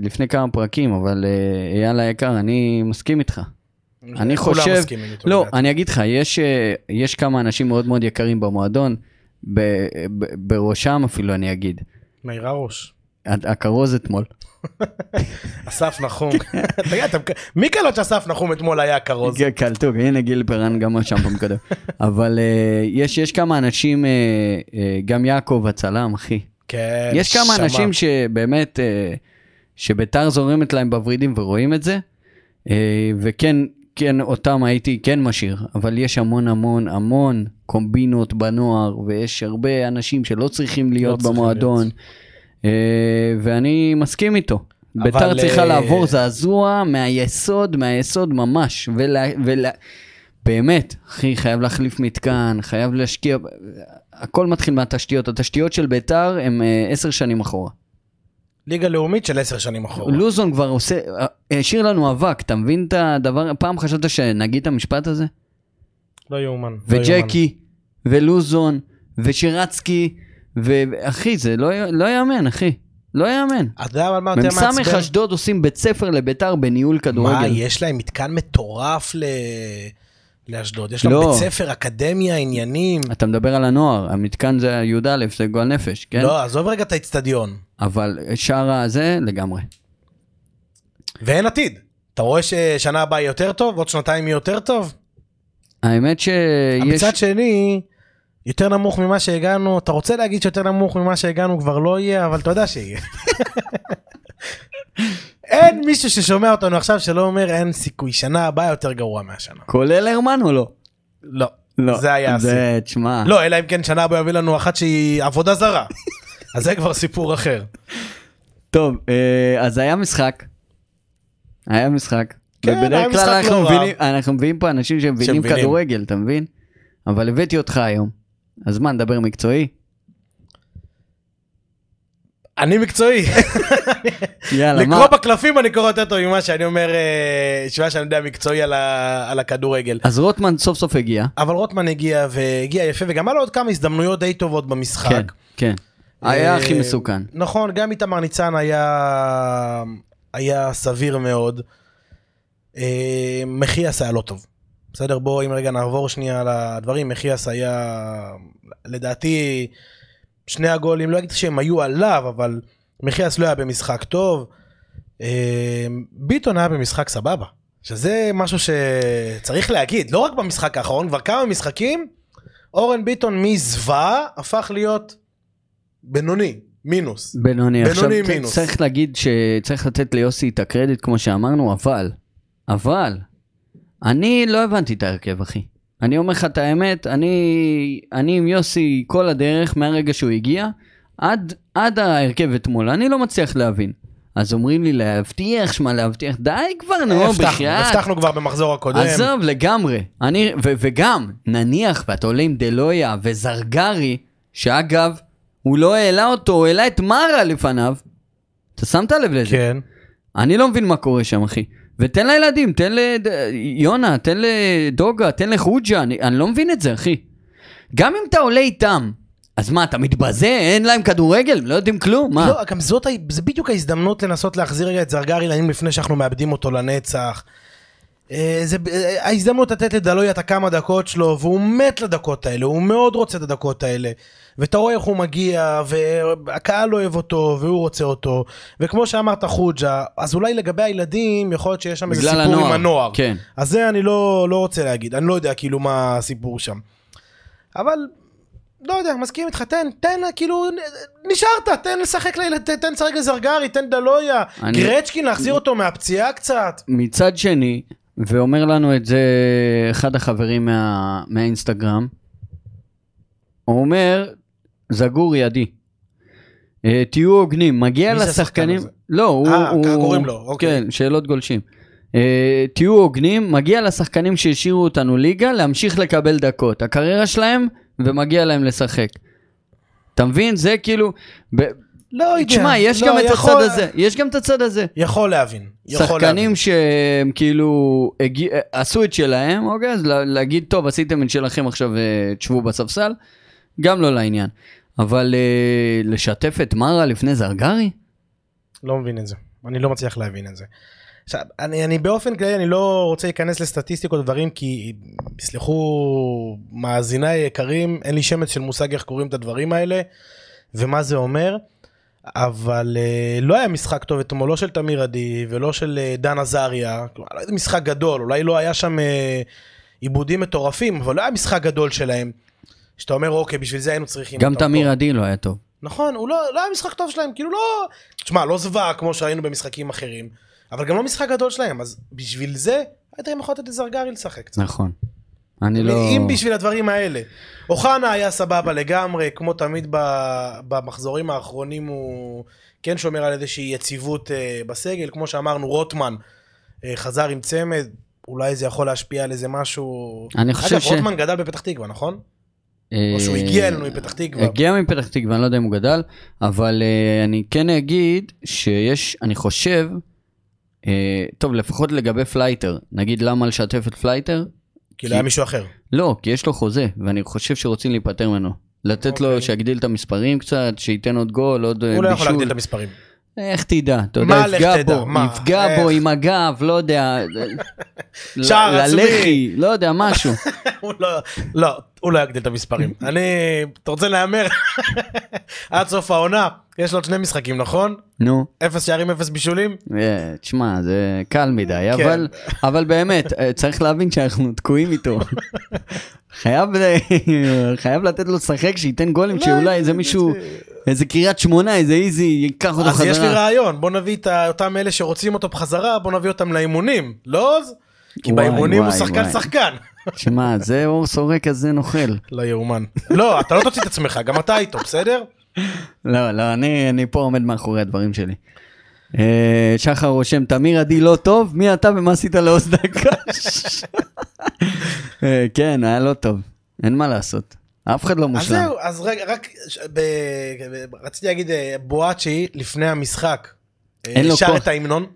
לפני כמה פרקים, אבל אה, אייל היקר, אני מסכים איתך. אני חושב, לא. אני אגיד לך, יש, אה, יש כמה אנשים מאוד מאוד יקרים במועדון, ב, ב, בראשם אפילו אני אגיד, מאיר הרוש. הכרוז אתמול. אסף נחום. תגיד, מי קלט שאסף נחום אתמול היה כרוז? כן, קלטו, הנה גיל פרן גם שם פעם קודם. אבל אה, יש, כמה אנשים, אה, אה, גם יעקב הצלם, אחי. כן, יש כמה. אנשים שבאמת, שביתר זורמת להם בוורידים ורואים את זה, וכן, כן, אותם הייתי כן משאיר, אבל יש המון המון המון קומבינות בנוער, ויש הרבה אנשים שלא צריכים להיות צריכים במועדון, להיות. אה, ואני מסכים איתו. ביתר צריכה אה, לעבור זעזוע מהיסוד, מהיסוד ממש, ולה, ולה... באמת, אחי, חייב להחליף מתקן, חייב להשקיע, הכל מתחיל מהתשתיות, התשתיות של ביתר הם אה, עשר שנים אחורה. ליגה לאומית של עשר שנים אחורה. לוזון כבר עושה, השאיר לנו אבק, אתה מבין את הדבר, פעם חשבת שנגיד את המשפט הזה? לא יאומן. לא. וג'קי, ולוזון, ושירצקי, ואחי, זה לא, לא יאמן, אחי. לא יאמן. אתה יודע מה יותר מ"ס מעצבן? אשדוד עושים בית ספר לביתר בניהול מה, כדורגל. יש להם מתקן מטורף ל... לאשדוד. יש להם לא. בית ספר, אקדמיה, עניינים. אתה מדבר על הנוער, המתקן זה י"א, זה גועל נפש, כן? לא, עזוב רגע את האיצטדיון. אבל שאר הזה, לגמרי. ואין עתיד. אתה רואה ששנה הבאה יהיה יותר טוב? עוד שנתיים יהיה יותר טוב? האמת שיש... מצד שני, יותר נמוך ממה שהגענו, אתה רוצה להגיד שיותר נמוך ממה שהגענו כבר לא יהיה, אבל אתה יודע שיהיה. אין מישהו ששומע אותנו עכשיו שלא אומר אין סיכוי, שנה הבאה יותר גרוע מהשנה. כולל הרמן או לא? לא. לא. זה היה השיא. זה, תשמע. לא, אלא אם כן שנה הבאה יביא לנו אחת שהיא עבודה זרה. אז זה כבר סיפור אחר. טוב, אה, אז היה משחק. היה משחק. כן, ובדרך כלל אנחנו לא. מבינים, אנחנו מביאים פה אנשים שמבינים שמבינים. כדורגל, אתה מבין? אבל הבאתי אותך היום. אז מה, נדבר מקצועי? אני מקצועי. יאללה, מה? לקרוא בקלפים אני קורא יותר טוב ממה שאני אומר, אה, שמה שאני יודע מקצועי על ה- על הכדורגל. אז רוטמן סוף סוף הגיע. אבל רוטמן הגיע והגיע יפה וגם היה לו עוד כמה הזדמנויות די טובות במשחק. כן, כן. היה אה, הכי מסוכן. נכון, גם איתמר ניצן היה, היה סביר מאוד. אה, מחיאס היה לא טוב. בסדר, בוא אם רגע נעבור שנייה על הדברים, מחיאס היה לדעתי שני הגולים, לא אגיד שהם היו עליו, אבל מחיאס לא היה במשחק טוב. אה, ביטון היה במשחק סבבה, שזה משהו שצריך להגיד, לא רק במשחק האחרון, כבר כמה משחקים, אורן ביטון מזוועה הפך להיות בינוני, מינוס. בינוני. בינוני עכשיו, מינוס. צריך להגיד שצריך לתת ליוסי את הקרדיט כמו שאמרנו, אבל, אבל, אני לא הבנתי את ההרכב, אחי. אני אומר לך את האמת, אני, אני עם יוסי כל הדרך מהרגע שהוא הגיע, עד, עד ההרכב אתמול, אני לא מצליח להבין. אז אומרים לי להבטיח, שמע להבטיח, די כבר, נו, בחייאת. הבטחנו כבר במחזור הקודם. עזוב, לגמרי. אני, ו- וגם, נניח, ואתה עולה עם דלויה וזרגרי, שאגב, הוא לא העלה אותו, הוא העלה את מרה לפניו. אתה שמת לב לזה? כן. אני לא מבין מה קורה שם, אחי. ותן לילדים, תן ליונה, תן לדוגה, תן לחוג'ה, אני, אני לא מבין את זה, אחי. גם אם אתה עולה איתם, אז מה, אתה מתבזה? אין להם כדורגל? לא יודעים כלום? מה? לא, גם זאת, זה בדיוק ההזדמנות לנסות להחזיר רגע את זרגרי לעניין לפני שאנחנו מאבדים אותו לנצח. אה, זה אה, ההזדמנות לתת לדלויה את הכמה דקות שלו, והוא מת לדקות האלה, הוא מאוד רוצה את הדקות האלה. ואתה רואה איך הוא מגיע, והקהל אוהב אותו, והוא רוצה אותו. וכמו שאמרת חוג'ה, אז אולי לגבי הילדים, יכול להיות שיש שם איזה סיפור עם הנוער, הנוער. כן. אז זה אני לא, לא רוצה להגיד, אני לא יודע כאילו מה הסיפור שם. אבל, לא יודע, מסכים איתך, תן, תן, כאילו, נשארת, תן לשחק לילד, תן לשחק לזרגרי, תן דלויה, אני- גרצ'קין להחזיר אותו מהפציעה קצת. מצד שני, ואומר לנו את זה אחד החברים מה, מהאינסטגרם, הוא אומר, זגור ידי. אה, תהיו הוגנים, מגיע מי זה לשחקנים? לא, הוא, אה, ככה קוראים לו, אוקיי. כן, שאלות גולשים. אה, תהיו הוגנים, מגיע לשחקנים שהשאירו אותנו ליגה להמשיך לקבל דקות. הקריירה שלהם, ומגיע להם לשחק. אתה מבין? זה כאילו, ב... לא יודע. תשמע, יש לא, גם את יכול- הצד הזה, יש גם את הצד הזה. יכול להבין. יכול להבין. שחקנים שהם כאילו הגיע, עשו את שלהם, אוקיי? אז לה- להגיד, טוב, עשיתם את שלכם עכשיו, אה, תשבו בספסל, גם לא לעניין. אבל אה, לשתף את מרה לפני זרגרי? לא מבין את זה. אני לא מצליח להבין את זה. עכשיו, אני, אני באופן כללי, אני לא רוצה להיכנס לסטטיסטיקות ודברים, כי יסלחו מאזיניי היקרים, אין לי שמץ של מושג איך קוראים את הדברים האלה, ומה זה אומר, אבל uh, לא היה משחק טוב אתמול, לא של תמיר עדי ולא של uh, דן עזריה, כלומר, לא היה משחק גדול, אולי לא היה שם uh, עיבודים מטורפים, אבל לא היה משחק גדול שלהם. שאתה אומר, אוקיי, בשביל זה היינו צריכים... גם אותם פה." תמיר עדי לא היה טוב. נכון, הוא לא, לא היה משחק טוב שלהם, כאילו לא... תשמע, לא זוועה כמו שראינו במשחקים אחרים, אבל גם לא משחק גדול שלהם, אז בשביל זה הייתם יכולים לתת לזרגרי לשחק קצת. נכון. אני לא... אם בשביל הדברים האלה. אוחנה היה סבבה לגמרי, כמו תמיד במחזורים האחרונים הוא כן שומר על איזושהי יציבות אה, בסגל, כמו שאמרנו, רוטמן אה, חזר עם צמד, אולי זה יכול להשפיע על איזה משהו... אני חושב אגב, ש- רוטמן גדל בפתח תקווה, נכון? אה, או שהוא הגיע אלינו מפתח תקווה. הגיע מפתח תקווה, אני לא יודע אם הוא גדל, אבל אני כן אגיד שיש, אני חושב, טוב, לפחות לגבי פלייטר, נגיד למה לשתף את פלייטר? כאילו היה מישהו אחר. לא, כי יש לו חוזה, ואני חושב שרוצים להיפטר ממנו. לתת לו, אוקיי. שיגדיל את המספרים קצת, שייתן עוד גול, עוד אה, הוא לא יכול בישול. להגדיל את המספרים. איך תדע, אתה יודע, יפגע? בו? יפגע בו? עם הגב, לא יודע, שער עצמי. ללחי, לא יודע, משהו. לא, לא, הוא לא יגדיל את המספרים. אני, אתה רוצה להמר? עד סוף העונה, יש לו עוד שני משחקים, נכון? נו. אפס שערים, אפס בישולים? אה, תשמע, זה קל מדי, כן. אבל, באמת, אה, צריך להבין שאנחנו תקועים איתו. חייב, ל- חייב לתת לו לשחק, שייתן גולים, שאולי איזה מישהו, איזה קריית שמונה, איזה איזי, ייקח אותו אז יש לי חזרה. רעיון, בוא נביא את אותם אלה שרוצים אותו בחזרה, בוא נביא אותם לאימונים, לא? כי וואי, באימונים הוא שחקן וואי. שחקן. שמע, זה אור סורק כזה נוכל. לא יאומן. לא, אתה לא תוציא את עצמך, גם אתה איתו, בסדר? לא, לא, אני, אני פה עומד מאחורי הדברים שלי. אה, שחר רושם, תמיר עדי לא טוב, מי אתה ומה עשית לעוז דקש? אה, כן, היה לא טוב, אין מה לעשות. אף אחד לא אז מושלם. זהו, אז רגע, רק, ב- רציתי להגיד, אה, בואצ'י לפני המשחק, אה, אין לו שר כוח. את ההמנון.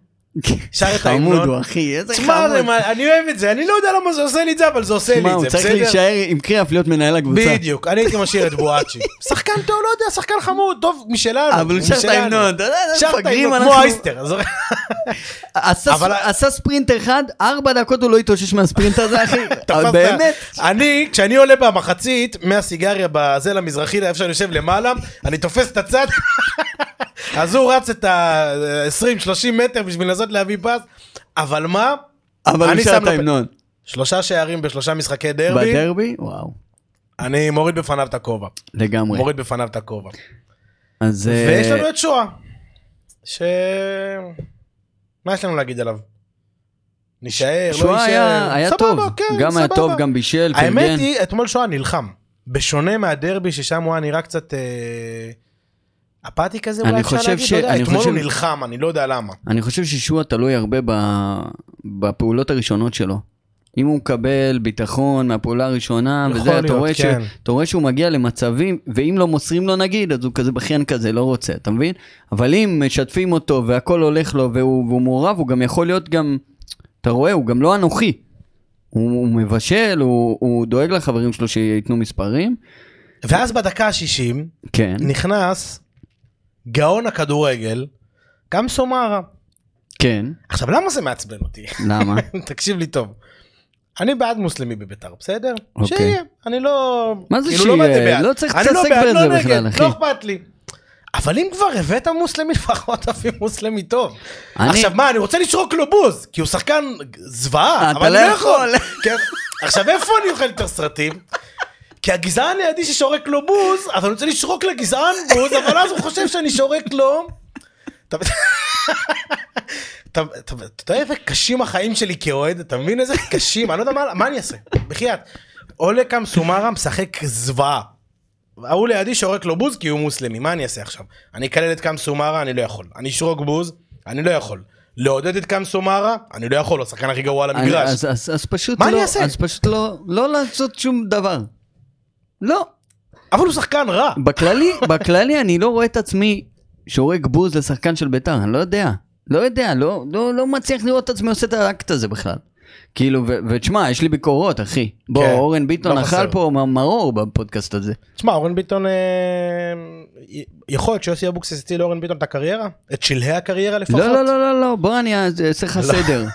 שר את חמוד ההמנון. הוא אחי, איזה תשמע, זה חמוד. מה- אני אוהב את זה, אני לא יודע למה זה עושה לי את זה, אבל זה עושה לי תשמע, את הוא זה, צריך בסדר? להישאר עם קריאף להיות מנהל הקבוצה. בדיוק, אני הייתי משאיר את בואצ'י. שחקן טוב, לא יודע, שחקן חמוד, טוב משלנו. אבל הוא שר את. ההמנון, אתה יודע, מפגרים אנחנו. כמו אייסטר. עשה- ספרינט אחד, ארבע דקות הוא לא התאושש מהספרינט הזה, אחי. באמת. אני, כשאני עולה במחצית, מהסיגריה בזה למזרחי, איפה שאני יושב למעלה, אני תופס את הצד, אז הוא רץ את ה-20-30 מטר בשביל לנסות להביא פס, אבל מה? אבל הוא שר את ההמנון. שלושה שערים בשלושה משחקי דרבי, בדרבי? וואו. אני מוריד בפניו את הכובע. לגמרי. מוריד בפניו את הכובע. אז... אה, ויש לנו את שואה, ש... מה יש לנו להגיד עליו? נישאר, לא שואה נישאר. היה היה סבבה, טוב. כן, גם היה. טוב, גם בישל, האמת פרגן. היא, אתמול שואה נלחם. בשונה מהדרבי, ששם הוא היה נראה קצת... אה, אפאתי כזה, אני אולי אפשר להגיד, ש- לא יודע, אתמול חושב- הוא נלחם, אני לא יודע למה. אני חושב ששועה תלוי הרבה ב- בפעולות הראשונות שלו. אם הוא מקבל ביטחון מהפעולה הראשונה, וזה, אתה רואה, ש... כן. אתה רואה שהוא מגיע למצבים, ואם לא מוסרים לו נגיד, אז הוא כזה בכיין כזה, לא רוצה, אתה מבין? אבל אם משתפים אותו והכל הולך לו והוא, והוא מעורב, הוא גם יכול להיות גם, אתה רואה, הוא גם לא אנוכי. הוא, הוא מבשל, הוא, הוא דואג לחברים שלו שייתנו מספרים. ואז בדקה ה-60, כן, נכנס גאון הכדורגל, גם סומרה. כן, עכשיו, למה זה מעצבן אותי? למה? תקשיב לי טוב. אני בעד מוסלמי בביתר, בסדר? אוקיי. שיהיה, אני לא... מה זה כאילו, שיהיה? מה זה בעד? לא צריך אני להתעסק בעד, בזה לא בכלל, אחי. לא אכפת לי. אבל אם כבר הבאת מוסלמי, לפחות תביא מוסלמי טוב. אני- עכשיו מה, אני רוצה לשרוק לו בוז, כי הוא שחקן זוועה, אבל לא אני לא יכול. יכול. כן. עכשיו איפה אני אוכל יותר סרטים? כי הגזען לידי ששורק לו בוז, אז אני רוצה לשרוק לגזען בוז, אבל אז הוא חושב שאני שורק לו. אתה- יודע איזה קשים החיים שלי כאוהד? אתה מבין איזה קשים? אני לא יודע מה- אני אעשה. בחייאת. אולה קאם סומרה משחק זוועה. ההוא לידי שורק לו בוז כי הוא מוסלמי, מה אני אעשה עכשיו? אני אקלל את קאם סומרה? אני לא יכול. אני אשרוק בוז? אני לא יכול. לעודד את קאם סומרה? אני לא יכול, הוא השחקן הכי גרוע על המגרש. אז, אז, אז פשוט מה לא, אני אעשה? אז פשוט לא, לא לעשות שום דבר. לא. אבל הוא שחקן רע. בכללי, בכללי אני לא רואה את עצמי שורק בוז לשחקן של ביתר, אני לא יודע. לא יודע, לא, לא, לא מצליח לראות את עצמי עושה את האקט הזה בכלל. כאילו, ותשמע, יש לי ביקורות, אחי. בוא, כן, אורן ביטון לא אכל חסר. פה מרור בפודקאסט הזה. תשמע, אורן ביטון, אה, יכול להיות שיוסי אבוקסיס הציל לאורן ביטון את הקריירה? את שלהי הקריירה לפחות? לא, לא, לא, לא, לא, בוא אני אעשה לך סדר.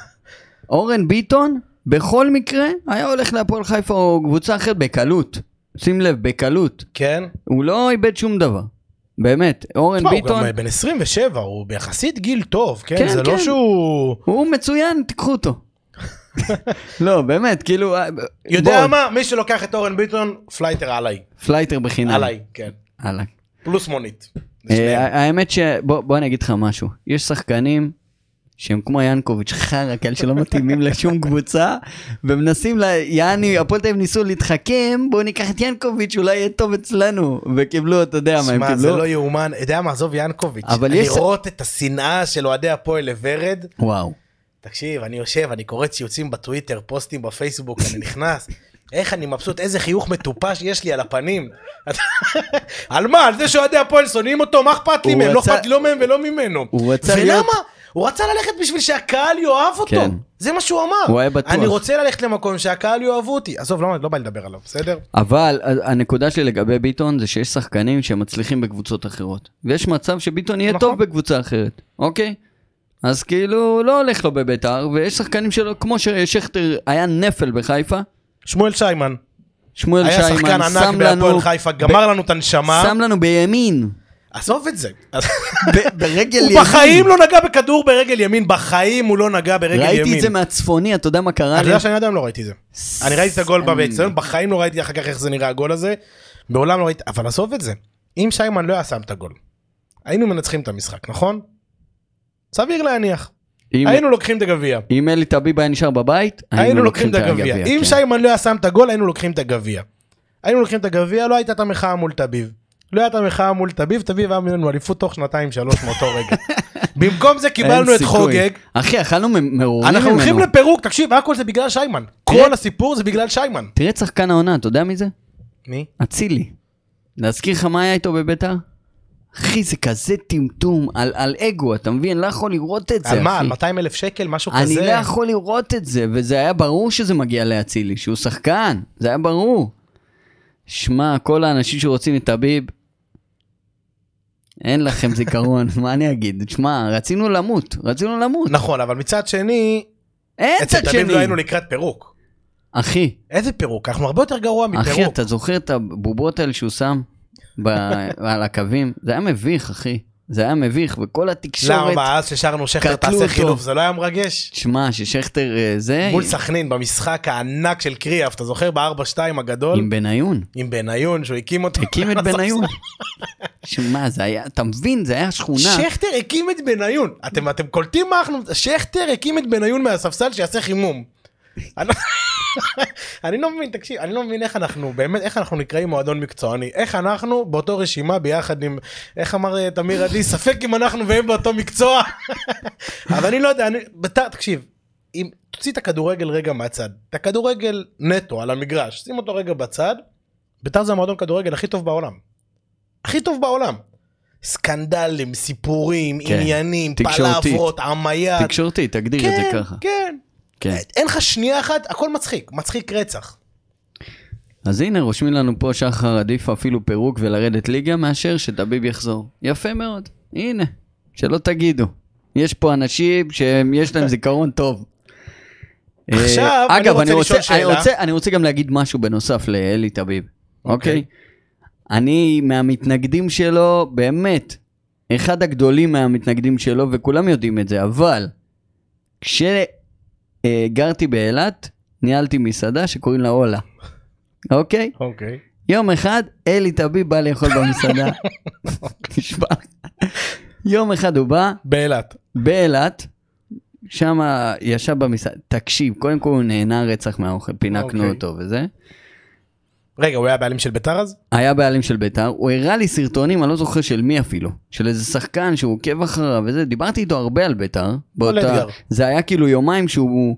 אורן ביטון, בכל מקרה, היה הולך להפועל חיפה או קבוצה אחרת בקלות. שים לב, בקלות. כן? הוא לא איבד שום דבר. באמת, אורן תשמע, הוא ביטון, גם בן 27, הוא ביחסית גיל טוב, כן? כן, זה לא כן. שהוא... הוא מצוין, תיקחו אותו. לא, באמת, כאילו... אה, יודע בוא, מה? מי שלוקח את אורן ביטון, פלייטר עליי. פלייטר בחינם. עליי, כן. עליי. פלוס מונית. אה. האמת ש... בוא בוא אני אגיד לך משהו. יש שחקנים שהם כמו ינקוביץ', חרא, כאלה שלא מתאימים לשום קבוצה, ומנסים, ל... יעני, הפועל תל אביב ניסו להתחכם, בואו ניקח את ינקוביץ', אולי יהיה טוב אצלנו. וקיבלו, אתה יודע מה הם שמע, זה קיבלו? לא יאומן. יודע מה, עזוב ינקוביץ'. אבל יש- לראות את השנאה של אוהדי הפועל לוורד. וואו. תקשיב, אני יושב, אני קורא ציוצים בטוויטר, פוסטים בפייסבוק, אני נכנס. איך אני מבסוט, איזה חיוך מטופש יש לי על הפנים. על מה? על זה שאוהדי הפועל שונאים אותו? מה אכפת לי מהם? לא אכפת לי לא מהם ולא ממנו. ולמה? הוא רצה ללכת בשביל שהקהל יאהב אותו. כן. זה מה שהוא אמר. הוא היה בטוח. אני רוצה ללכת למקום שהקהל יאהבו אותי. עזוב, לא, לא בא לדבר עליו, בסדר? אבל הנקודה שלי לגבי ביטון זה שיש שחקנים שמצליחים בקבוצות אחרות. ויש מצב שביטון יהיה נכון. טוב בקבוצה אחרת, אוקיי? אז כאילו לא הולך לו בביתר, ויש שחקנים שלו, כמו ששכטר היה נפל בחיפה, שמואל שיימן. שמואל היה שחקן שיימן ענק שם לנו, בהפועל חיפה, גמר לנו את הנשמה. שם לנו בימין, עזוב את זה. ברגל הוא ימין. בחיים לא נגע בכדור ברגל ימין, בחיים הוא לא נגע ברגל ימין. ראיתי את זה מהצפוני, אתה יודע מה קרה אתה לי? יודע שאני עד היום לא ראיתי את זה. אני ראיתי את הגול. באצטדיון, בחיים לא ראיתי אחר כך איך זה נראה הגול הזה. מעולם לא ראיתי, אבל עזוב את זה. אם שיימן לא היה שם את הגול, היינו מנצחים את המשחק, נכון? סביר להניח. אם- היינו לוקחים את הגביע. אם אלי טביב היה נשאר בבית, היינו לוקחים את הגביע. אם כן. שיימן לא היה שם את הגול, היינו לוקחים את הגביע. היינו לוקחים את הגביע, לא הייתה את המחאה מול תביב. לא הייתה המחאה מול תביב, תביב היה ממנו אליפות תוך שנתיים שלוש מאותו רגע. במקום זה קיבלנו את. חוגג, אחי, אכלנו מרורים ממנו. אנחנו הולכים לפירוק, תקשיב, הכל זה בגלל שיימן. כל הסיפור זה בגלל שיימן. תראה את שחקן העונה, אתה יודע מי זה? מי? אצילי. להזכיר לך מה היה איתו בביתר? אחי, זה כזה טמטום על, על אגו, אתה מבין? אני לא יכול לראות את זה, על מה? על 200 אלף שקל? משהו אני כזה? לא יכול לראות את זה, וזה היה ברור שזה מגיע לאצילי, שהוא שחקן, זה היה ברור. שמע, כל האנשים שרוצים את טביב, אין לכם זיכרון, מה אני אגיד? שמע, רצינו למות, רצינו למות. נכון, אבל מצד שני, אין אצל צד תמיד שני. לא היינו לקראת פירוק. אחי, איזה פירוק? אנחנו הרבה יותר גרוע אחי, מפירוק. אתה זוכר את הבובות האלה שהוא שם ב... על הקווים? זה היה מביך, אחי. זה היה מביך, וכל התקשורת... למה? אז ששרנו שכטר תעשה. חילוף, זה לא היה מרגש? שמע, ששכטר אה, זה... מול סכנין במשחק הענק של קריאף, אתה זוכר ב-4-2 הגדול? עם בניון. עם בניון שהוא הקים אותו. הקים את. בניון. שמע, זה היה, אתה מבין, זה היה שכונה. שכטר הקים את בניון. אתם אתם קולטים מה אנחנו... שכטר הקים את בניון מהספסל שיעשה חימום. אני- אני לא מבין, תקשיב, אני לא מבין איך אנחנו, באמת, איך אנחנו נקראים מועדון מקצועני. איך אנחנו באותו רשימה ביחד עם, איך אמר אה, תמיר עדי, ספק אם אנחנו והם באותו מקצוע. אבל אני לא יודע, אני, בית"ר, תקשיב, אם תוציא את הכדורגל רגע מהצד, את הכדורגל נטו על המגרש, שים אותו רגע בצד, בית"ר זה המועדון כדורגל הכי טוב בעולם. הכי טוב בעולם. סקנדלים, סיפורים, כן. עניינים, תקשורתית. פלברות, עמייד. תקשורתי, תגדיר את זה כן, ככה. כן. כן. אין לך שנייה אחת, הכל מצחיק, מצחיק רצח. אז הנה, רושמים לנו פה שחר עדיף אפילו פירוק ולרדת ליגה מאשר שטביב יחזור. יפה מאוד. הנה, שלא תגידו. יש פה אנשים שיש להם זיכרון טוב. עכשיו, אה, אני אגב, רוצה אני לשאול רוצה, אני שאלה. רוצה, אני רוצה גם להגיד משהו בנוסף לאלי טביב, אוקיי. אוקיי? אני מהמתנגדים שלו, באמת, אחד הגדולים מהמתנגדים שלו, וכולם יודעים את זה, אבל כשגרתי באילת, ניהלתי מסעדה שקוראים לה אולה, אוקיי? אוקיי. יום אחד אלי טביב בא לאכול במסעדה. תשמע, יום אחד הוא בא, באילת. באילת, שם ישב במסעדה, תקשיב, קודם כל הוא נהנה רצח מהאוכל, פינקנו אוקיי. אותו וזה. רגע, הוא היה בעלים של ביתר אז? היה בעלים של בית"ר, הוא הראה לי סרטונים, אני לא זוכר של מי אפילו, של איזה שחקן שהוא עוקב אחריו וזה, דיברתי איתו הרבה על בית"ר. באותה-. זה היה כאילו יומיים שהוא...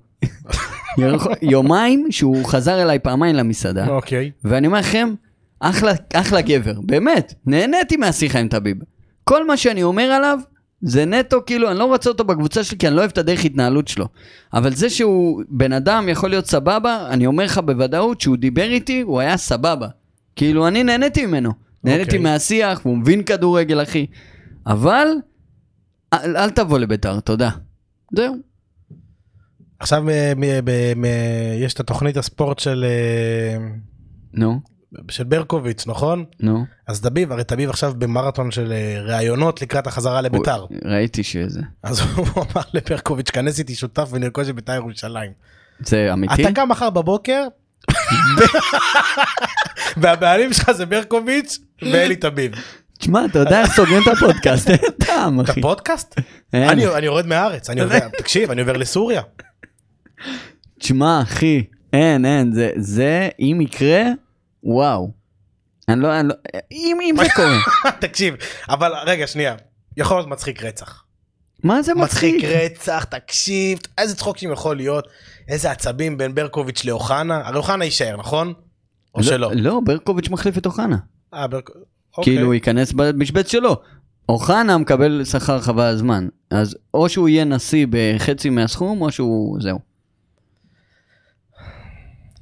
יומיים שהוא חזר אליי פעמיים למסעדה, אוקיי. ואני אומר לכם, אחלה, אחלה גבר, באמת, נהניתי מהשיחה עם טביב. כל מה שאני אומר עליו, זה נטו, כאילו, אני לא רוצה אותו בקבוצה שלי, כי אני לא אוהב את הדרך התנהלות שלו. אבל זה שהוא בן אדם יכול להיות סבבה, אני אומר לך בוודאות, שהוא דיבר איתי, הוא היה סבבה. כאילו, אני נהניתי ממנו. נהניתי אוקיי. מהשיח, והוא מבין כדורגל, אחי. אבל, אל, אל תבוא לביתר, תודה. זהו. עכשיו אה, מ- מ- יש את התוכנית הספורט של אה, נו, של ברקוביץ', נכון? נו. אז דביב, הרי דביב עכשיו במרתון של אה, ראיונות לקראת החזרה לביתר. ראיתי שזה. אז הוא אמר לברקוביץ', כנס איתי שותף ונרכוש את ביתר ירושלים. זה אמיתי? אתה קם מחר בבוקר, והבעלים שלך זה ברקוביץ' ואלי טביב. תשמע, אתה יודע איך סוגרים את הפודקאסט, אין טעם, את אחי. הפודקאסט? אין. אני אני יורד מהארץ, אני עובר, תקשיב, אני עובר לסוריה. תשמע, אחי, אין, אין, זה, זה, אם יקרה, וואו. אני לא, אני לא, אם, אם זה קורה. תקשיב, אבל רגע, שנייה. יכול להיות מצחיק רצח. מה זה מצחיק מצחיק? רצח, תקשיב, איזה צחוקים יכול להיות, איזה עצבים בין ברקוביץ' לאוחנה, הרי אוחנה יישאר, נכון? או שלא? לא, ברקוביץ' מחליף את אוחנה. אה, ברק- אוקיי. כאילו הוא ייכנס במשבץ שלו. אוחנה מקבל שכר חבל הזמן. אז או שהוא יהיה נשיא בחצי מהסכום, או שהוא, זהו.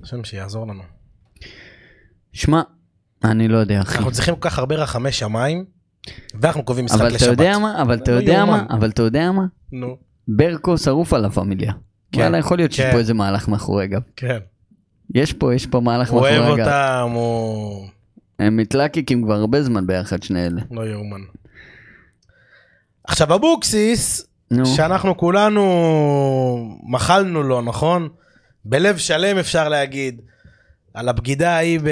השם שיעזור לנו. שמע, אני לא יודע, אחי. אנחנו צריכים כל כך הרבה רחמי שמיים, ואנחנו קובעים משחק אבל לשבת. אתה יודע מה? אבל אתה לא יודע מה? אבל אתה יודע מה? נו, ברקו שרוף על הפמיליה. כן, וואלה, יכול להיות שיש כן. פה איזה מהלך מאחורי גב. כן. יש פה, יש פה מהלך הוא מאחורי אוהב הגב. אותם, הוא... הם מתלקקים כבר הרבה זמן ביחד, שני אלה. לא יאומן. עכשיו אבוקסיס, נו, שאנחנו כולנו מחלנו לו, נכון? בלב שלם אפשר להגיד, על הבגידה ההיא ב...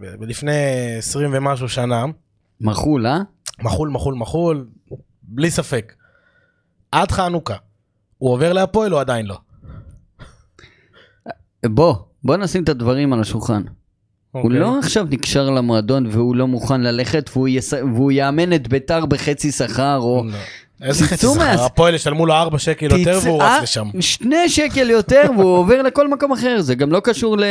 ב... לפני 20 ומשהו שנה. מחול, אה? מחול, מחול, מחול, בלי ספק. עד חנוכה. הוא עובר להפועל או עדיין לא? בוא, בוא נשים את הדברים על השולחן. הוא אוקיי. לא עכשיו נקשר למועדון והוא לא מוכן ללכת והוא, יס... והוא יאמן את ביתר בחצי שכר או... לא. איזה חצי שכר? הפועל ישלמו לו 4 שקל יותר והוא אה, רץ לשם. שני שקל יותר והוא עובר לכל מקום אחר, זה גם לא קשור ל...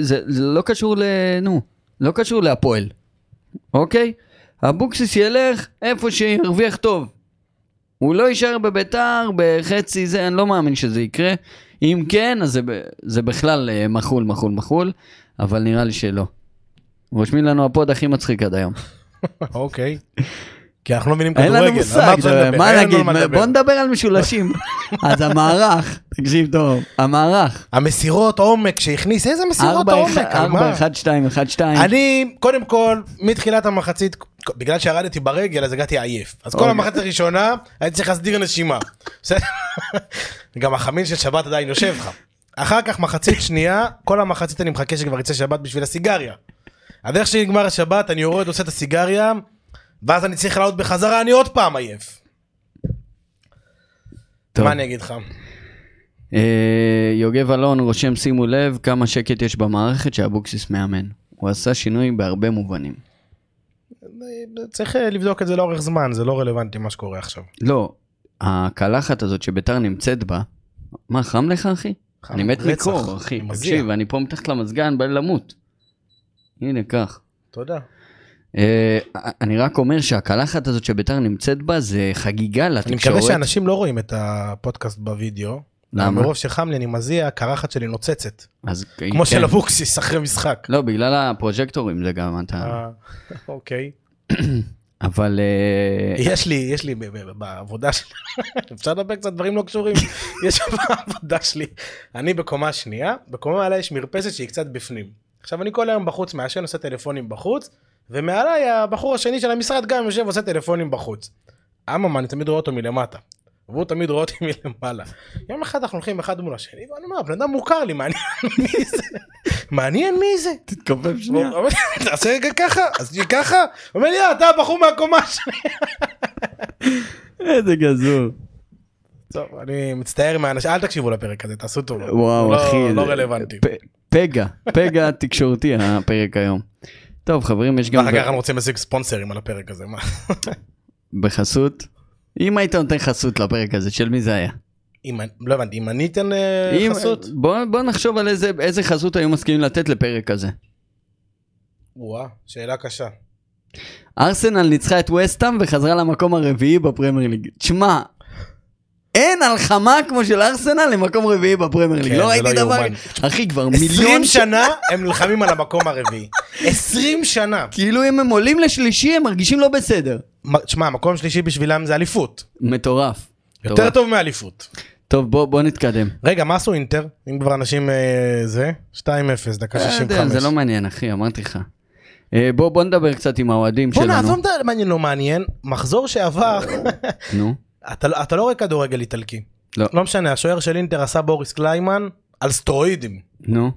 זה, זה לא קשור ל... נו, לא קשור להפועל, אוקיי? אבוקסיס ילך איפה שירוויח טוב. הוא לא יישאר בביתר בחצי זה, אני לא מאמין שזה יקרה. אם כן, אז זה, ב- זה בכלל אה, מחול, מחול, מחול, אבל נראה לי שלא. רושמים לנו הפוד הכי מצחיק עד היום. אוקיי. כי אנחנו לא מבינים אין כדורגל. לנו מושג, מה אין לנו נגיד, על מה לדבר. בוא נדבר על משולשים. אז המערך, תקשיב טוב, המערך. המסירות עומק שהכניס, איזה מסירות עומק? על מה? 4, 1, 2, 1, 2. אני, קודם כל, מתחילת המחצית, בגלל שירדתי ברגל, אז הגעתי עייף. אז כל אוקיי. המחצית הראשונה, הייתי צריך להסדיר נשימה. גם החמין של שבת עדיין יושב לך. אחר כך מחצית שנייה, כל המחצית אני מחכה שכבר יצא שבת בשביל הסיגריה. אז איך שנגמר השבת, אני יורד, עושה את הסיגריה, ואז אני צריך לעלות בחזרה, אני עוד פעם עייף. טוב. מה אני אגיד לך? אה, יוגב אלון רושם, שימו לב כמה שקט יש במערכת שאבוקסיס מאמן. הוא עשה שינוי בהרבה מובנים. צריך אה, לבדוק את זה לאורך זמן, זה לא רלוונטי מה שקורה עכשיו. לא, הקלחת הזאת שביתר נמצאת בה, מה, חם לך אחי? חם אני מת מקור, אחי. מזיע. תקשיב, אני פה מתחת למזגן, בא לי למות. הנה, קח. תודה. אה, אני רק אומר שהקלחת הזאת שביתר נמצאת בה זה חגיגה אני לתקשורת. מקווה שאנשים לא רואים את הפודקאסט בווידאו. למה? מרוב שחם לי אני מזיע, הקרחת שלי נוצצת. אז, כמו כן. של אבוקסיס אחרי משחק. לא, בגלל הפרוז'קטורים זה גם אתה... אה, אוקיי. אבל... אה, יש לי, יש לי בעבודה שלי, אפשר לדבר קצת דברים לא קשורים? יש בעבודה שלי, אני בקומה שנייה, בקומה מעלה יש מרפסת שהיא קצת בפנים. עכשיו אני כל היום בחוץ מעשן, עושה טלפונים בחוץ, ומעליי הבחור השני של המשרד גם יושב ועושה טלפונים בחוץ. אממה, אני תמיד רואה אותו מלמטה. והוא תמיד רואה אותי מלמעלה. יום אחד אנחנו הולכים אחד מול השני, ואני אומר, הבן אדם מוכר לי, מעניין מי זה? מעניין מי זה? תתכופף אומר, תעשה רגע ככה, אז תהיה ככה, הוא אומר לי, "אה, אתה הבחור מהקומה שלי. איזה גזור. טוב, אני מצטער מהאנשים, אל תקשיבו לפרק הזה, תעשו טוב. וואו, לא- אחי. לא רלוונטי. פגע, פגע תקשורתי הפרק היום. טוב, חברים, יש גם ואחר כך אני רוצה להשיג ספונסרים על הפרק הזה, מה? בחסות. אם היית נותן חסות לפרק הזה, של מי זה היה? אם לא הבנתי, אם אני אתן אה, אם- חסות? בוא בוא נחשוב על איזה- איזה חסות היו מסכימים לתת לפרק הזה. וואה, שאלה קשה. ארסנל ניצחה את וסטאם וחזרה למקום הרביעי בפרמייר ליג. תשמע, אין הלחמה כמו של ארסנל למקום רביעי בפרמייר ליג. כן, לא זה ראיתי לא דבר... יאומן. אחי, כבר 20 מיליון שנה. הם נלחמים על המקום הרביעי. 20 שנה. כאילו אם הם עולים לשלישי הם מרגישים לא בסדר. מה- תשמע, מקום שלישי בשבילם זה אליפות. מטורף. יותר מטורף. טוב מאליפות. טוב, בוא בוא נתקדם. רגע, מה עשו אינטר? אם כבר אנשים אה, זה? 2-0, דקה לא יודע, 65. זה לא מעניין, אחי, אמרתי לך. אה, בוא בוא נדבר קצת עם האוהדים בוא'נה, שלנו. עזוב את המעניין לא מעניין, מחזור שעבר, נו, אתה אתה לא רואה כדורגל איטלקי. לא. לא משנה, השוער של אינטר עשה בוריס קליימן על סטרואידים. נו.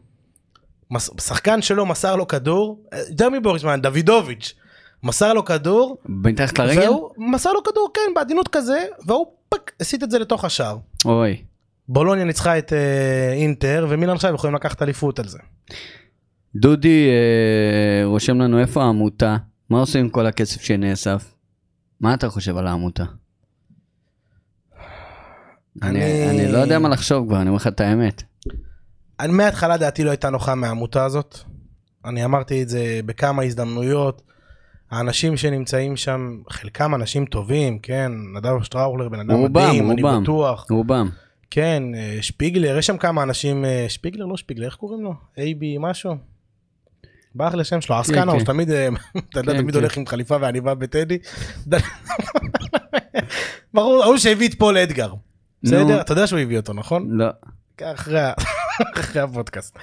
שחקן שלו מסר לו כדור, יותר מבוריס קליימן, דוידוביץ', מסר לו כדור, מתחת לרגל? והוא מסר לו כדור, כן, בעדינות כזה, והוא פק, הסיט את זה לתוך השער. אוי. בולוניה ניצחה את אה, אינטר, ומילן עכשיו יכולים לקחת אליפות על זה. דודי אה, רושם לנו איפה העמותה, מה עושים עם כל הכסף שנאסף? מה אתה חושב על העמותה? אני, אני- לא יודע מה לחשוב כבר, אני אומר לך את האמת. אני מההתחלה דעתי לא הייתה נוחה מהעמותה הזאת. אני אמרתי את זה בכמה הזדמנויות. האנשים שנמצאים שם, חלקם אנשים טובים, כן, נדב שטראוכלר בן אדם רובם, מדהים, אני רובם. בטוח. רובם. כן, אה, שפיגלר, יש שם כמה אנשים, אה, שפיגלר, לא שפיגלר, איך קוראים לו? אייבי משהו? ברח לי השם שלו, אסקנה, כן. הוא תמיד, אה, אתה יודע, כן, תמיד כן. הולך עם חליפה ועניבה בטדי. ברור, ההוא שהביא את פול אדגר. בסדר? אתה יודע שהוא הביא אותו, נכון? לא. אחרי, אחרי הפודקאסט.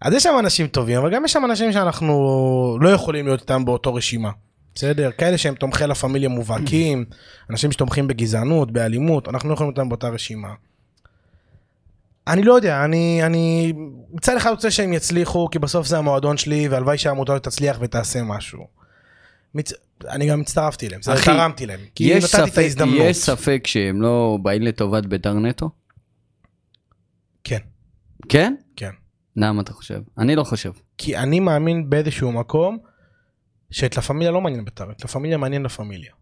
אז יש שם אנשים טובים, אבל גם יש שם אנשים שאנחנו לא יכולים להיות איתם באותו רשימה. בסדר? כאלה שהם תומכי לה פמיליה מובהקים, אנשים שתומכים בגזענות, באלימות, אנחנו לא יכולים להיות איתם באותה רשימה. אני לא יודע, אני, אני מצד אחד רוצה שהם יצליחו, כי בסוף זה המועדון שלי, והלוואי שהעמותה תצליח ותעשה משהו. מצ... אני גם הצטרפתי אליהם, זה אחי, תרמתי להם, כי נתתי את ספק, ההזדמנות. יש ספק שהם לא באים לטובת ביתר נטו? כן, כן? כן. למה אתה חושב? אני לא חושב. כי אני מאמין באיזשהו מקום שאת לה פמיליה לא מעניין בית"ר, את לה פמיליה מעניין לה פמיליה.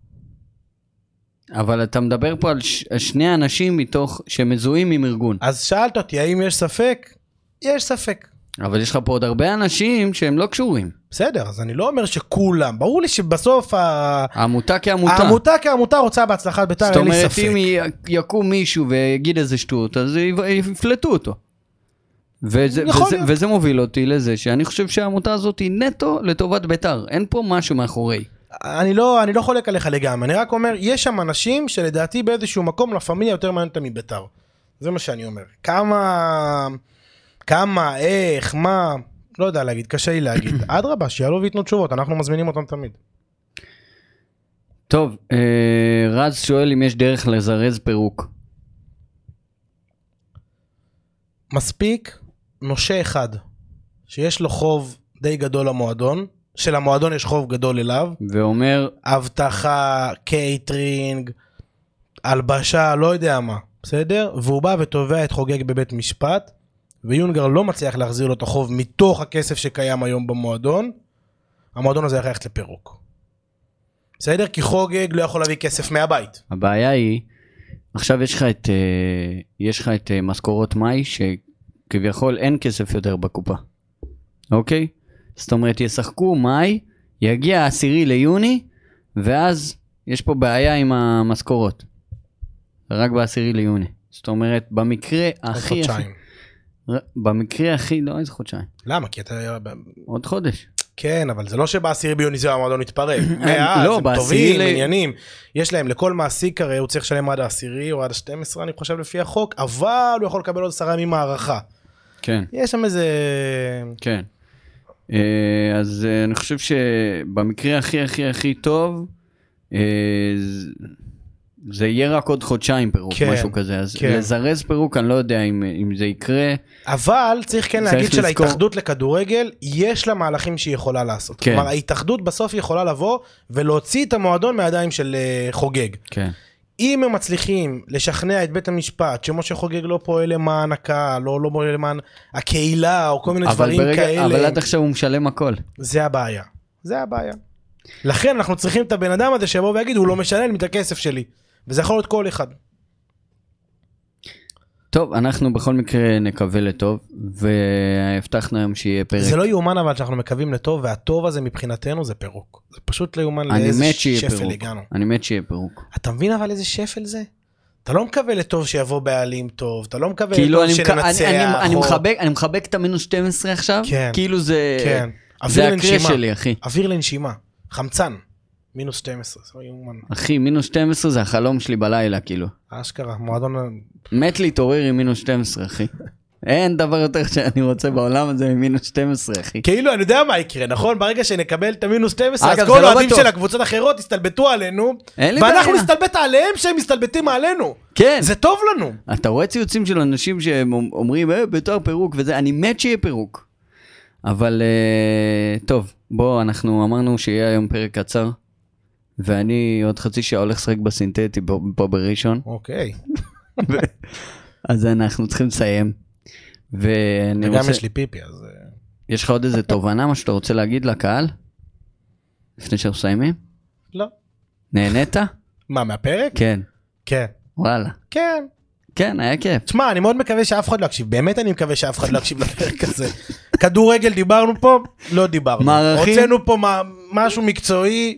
אבל אתה מדבר פה על ש... שני אנשים מתוך שמזוהים עם ארגון. אז שאלת אותי האם יש ספק? יש ספק. אבל יש לך פה עוד הרבה אנשים שהם לא קשורים. בסדר, אז אני לא אומר שכולם, ברור לי שבסוף ה- העמותה כעמותה. העמותה כעמותה רוצה בהצלחת בית"ר, זאת אין לי אומרת, ספק. אם י- יקום מישהו ויגיד איזה שטות, אז יפלטו אותו. וזה, וזה. וזה מוביל אותי לזה שאני חושב שהעמותה הזאת היא נטו לטובת בית"ר, אין פה משהו מאחורי. אני לא, אני לא חולק עליך לגמרי, אני רק אומר, יש שם אנשים שלדעתי באיזשהו מקום לה פמיליה יותר מעניינת אותם מבית"ר. זה מה שאני אומר. כמה, כמה, איך, מה, לא יודע להגיד, קשה לי להגיד. אדרבה, שיעלו וייתנו תשובות, אנחנו מזמינים אותם תמיד. טוב, אה, רז שואל אם יש דרך לזרז פירוק. מספיק נושה אחד, שיש לו חוב די גדול למועדון, שלמועדון יש חוב גדול אליו, ואומר, אבטחה, קייטרינג, הלבשה, לא יודע מה, בסדר? והוא בא ותובע את חוגג בבית משפט, ויונגר לא מצליח להחזיר לו את החוב מתוך הכסף שקיים היום במועדון, המועדון הזה יכול ללכת לפירוק. בסדר? כי חוגג לא יכול להביא כסף מהבית. הבעיה היא, עכשיו יש לך את, אה, יש לך את אה, משכורות מאי, שכביכול אין כסף יותר בקופה, אוקיי? זאת אומרת, ישחקו מאי, יגיע העשירי ליוני, ואז יש פה בעיה עם המשכורות. רק בעשירי ליוני. זאת אומרת, במקרה. הכי חודשיים. במקרה הכי... לא, איזה חודשיים. למה? כי אתה... עוד חודש. כן, אבל זה לא שבעשירי ביוני זהו המועדון מתפרק. מאז, לא, הם טובים, ל- עניינים. יש להם, לכל מעסיק הרי הוא צריך לשלם עד העשירי או עד ה-12, אני חושב, לפי החוק, אבל הוא יכול לקבל עוד עשרה ימים הערכה. כן. יש שם איזה... כן. אה, אז אה, אני חושב שבמקרה הכי הכי הכי טוב, אה, זה יהיה רק עוד חודשיים פירוק, כן, משהו כזה. אז כן. לזרז פירוק, אני לא יודע אם, אם זה יקרה. אבל צריך כן צריך להגיד לזכור- שלהתאחדות לכדורגל יש לה מהלכים שהיא יכולה לעשות. כן. כלומר ההתאחדות בסוף יכולה לבוא ולהוציא את המועדון מהידיים של אה, חוגג. כן. אם הם מצליחים לשכנע את בית המשפט שמשה חוגג לא פועל למען הקהל או לא פועל למען הקהילה או כל מיני דברים ברגע, כאלה, אבל עד עכשיו הוא משלם הכל. זה הבעיה. זה הבעיה. לכן אנחנו צריכים את הבן אדם הזה שיבוא ויגיד הוא לא משלם את הכסף שלי. וזה יכול להיות כל אחד. טוב, אנחנו בכל מקרה נקווה לטוב, והבטחנו היום שיהיה פרק. זה לא יאומן אבל שאנחנו מקווים לטוב והטוב הזה מבחינתנו זה פירוק. זה פשוט לא יאומן אני לאיזה שפל פירוק. הגענו. אני מת שיהיה פירוק. אתה מבין אבל איזה שפל זה? אתה לא מקווה לטוב שיבוא בעלים טוב, אתה לא מקווה כאילו לטוב אני, אני, שננצח. אני, אני, או- מחבק, אני מחבק את המינוס 12 עכשיו, כן. כאילו זה, כן. זה הקרש. שלי אחי. אוויר לנשימה. חמצן. מינוס 12. זה לא יאומן. אחי, מינוס 12 זה החלום שלי בלילה, כאילו. אשכרה. מועדון... מת להתעורר עם מינוס 12, אחי. אין דבר יותר שאני רוצה בעולם הזה ממינוס 12, אחי. כאילו אני יודע מה יקרה נכון ברגע שנקבל את המינוס 12 אז כל לא האוהדים בטוח. של הקבוצות האחרות יסתלבטו עלינו ואנחנו. נסתלבט עליהם שהם מסתלבטים עלינו כן. זה טוב לנו אתה רואה ציוצים של אנשים שהם אומרים, אה, בית"ר פירוק וזה, אני מת שיהיה פירוק. אבל אה, טוב, בוא, אנחנו אמרנו שיהיה היום פרק קצר, ואני עוד חצי שעה הולך לשחק בסינתטי פה- פה בראשון, אוקיי אז אנחנו צריכים לסיים. ואני וגם רוצה, יש לי פיפי אז אה, יש לך עוד איזה תובנה, מה שאתה רוצה להגיד לקהל? לפני שאנחנו מסיימים? לא נהנית? מה מהפרק כן. כן וואלה. כן כן, היה כיף. תשמע אני מאוד מקווה שאף אחד לא יקשיב באמת אני מקווה שאף אחד לא יקשיב לפרק הזה כדורגל דיברנו פה לא דיברנו מערכים? הוצאנו פה משהו מקצועי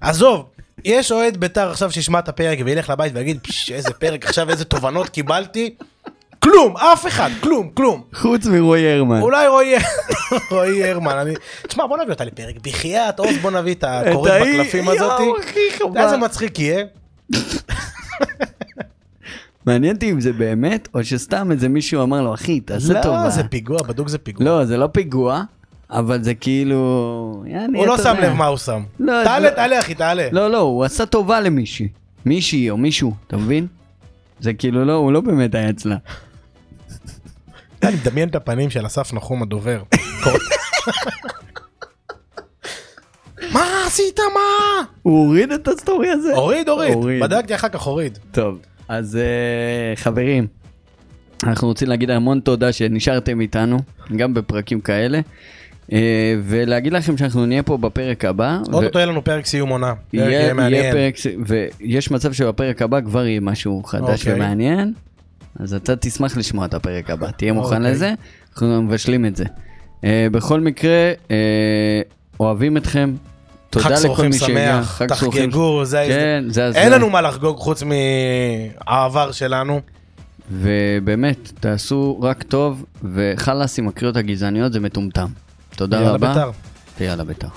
עזוב. יש אוהד בית"ר עכשיו שישמע את הפרק וילך לבית ויגיד "פש, איזה פרק עכשיו איזה תובנות קיבלתי כלום אף אחד כלום כלום חוץ מרועי הרמן. אולי רועי רועי הרמן אני תשמע בוא נביא אותה לפרק בחייאת עוז בוא נביא את הקוראת ההיא, בקלפים יודע איזה. מצחיק יהיה מעניין אותי אם זה באמת, או שסתם איזה מישהו אמר לו, אחי, תעשה טובה. לא זה פיגוע בדוק זה פיגוע. לא, זה לא פיגוע, אבל זה כאילו... הוא לא שם. לב מה הוא שם. לא, תעלה לא. תעלה אחי תעלה. לא, לא, הוא עשה טובה למישהי. מישהי או מישהו, אתה מבין? זה כאילו לא, הוא לא באמת היה אצלה. אני מדמיין את הפנים של אסף נחום הדובר. מה עשית מה? הוא הוריד את הסטורי הזה? הוריד הוריד. בדקתי אחר כך הוריד. טוב, אז uh, חברים, אנחנו רוצים להגיד המון תודה שנשארתם איתנו, גם בפרקים כאלה, ולהגיד לכם שאנחנו נהיה פה בפרק הבא. עוד יהיה לנו פרק סיום עונה. יהיה. פרק, ויש מצב שבפרק הבא כבר יהיה משהו חדש אוקיי. ומעניין, אז אתה תשמח לשמוע את הפרק הבא, תהיה מוכן אוקיי. לזה, אנחנו מבשלים את זה. אה, בכל מקרה, אה, אוהבים אתכם, תודה לכל מי שהגיע, שמח, חג סורכים. תחגגו, זה כן, זה הזמן. אין לנו מה לחגוג חוץ מהעבר שלנו. ובאמת, תעשו רק טוב, וחלאס עם הקריאות הגזעניות, זה מטומטם. תודה יאללה רבה, בית"ר. ויאללה בית"ר.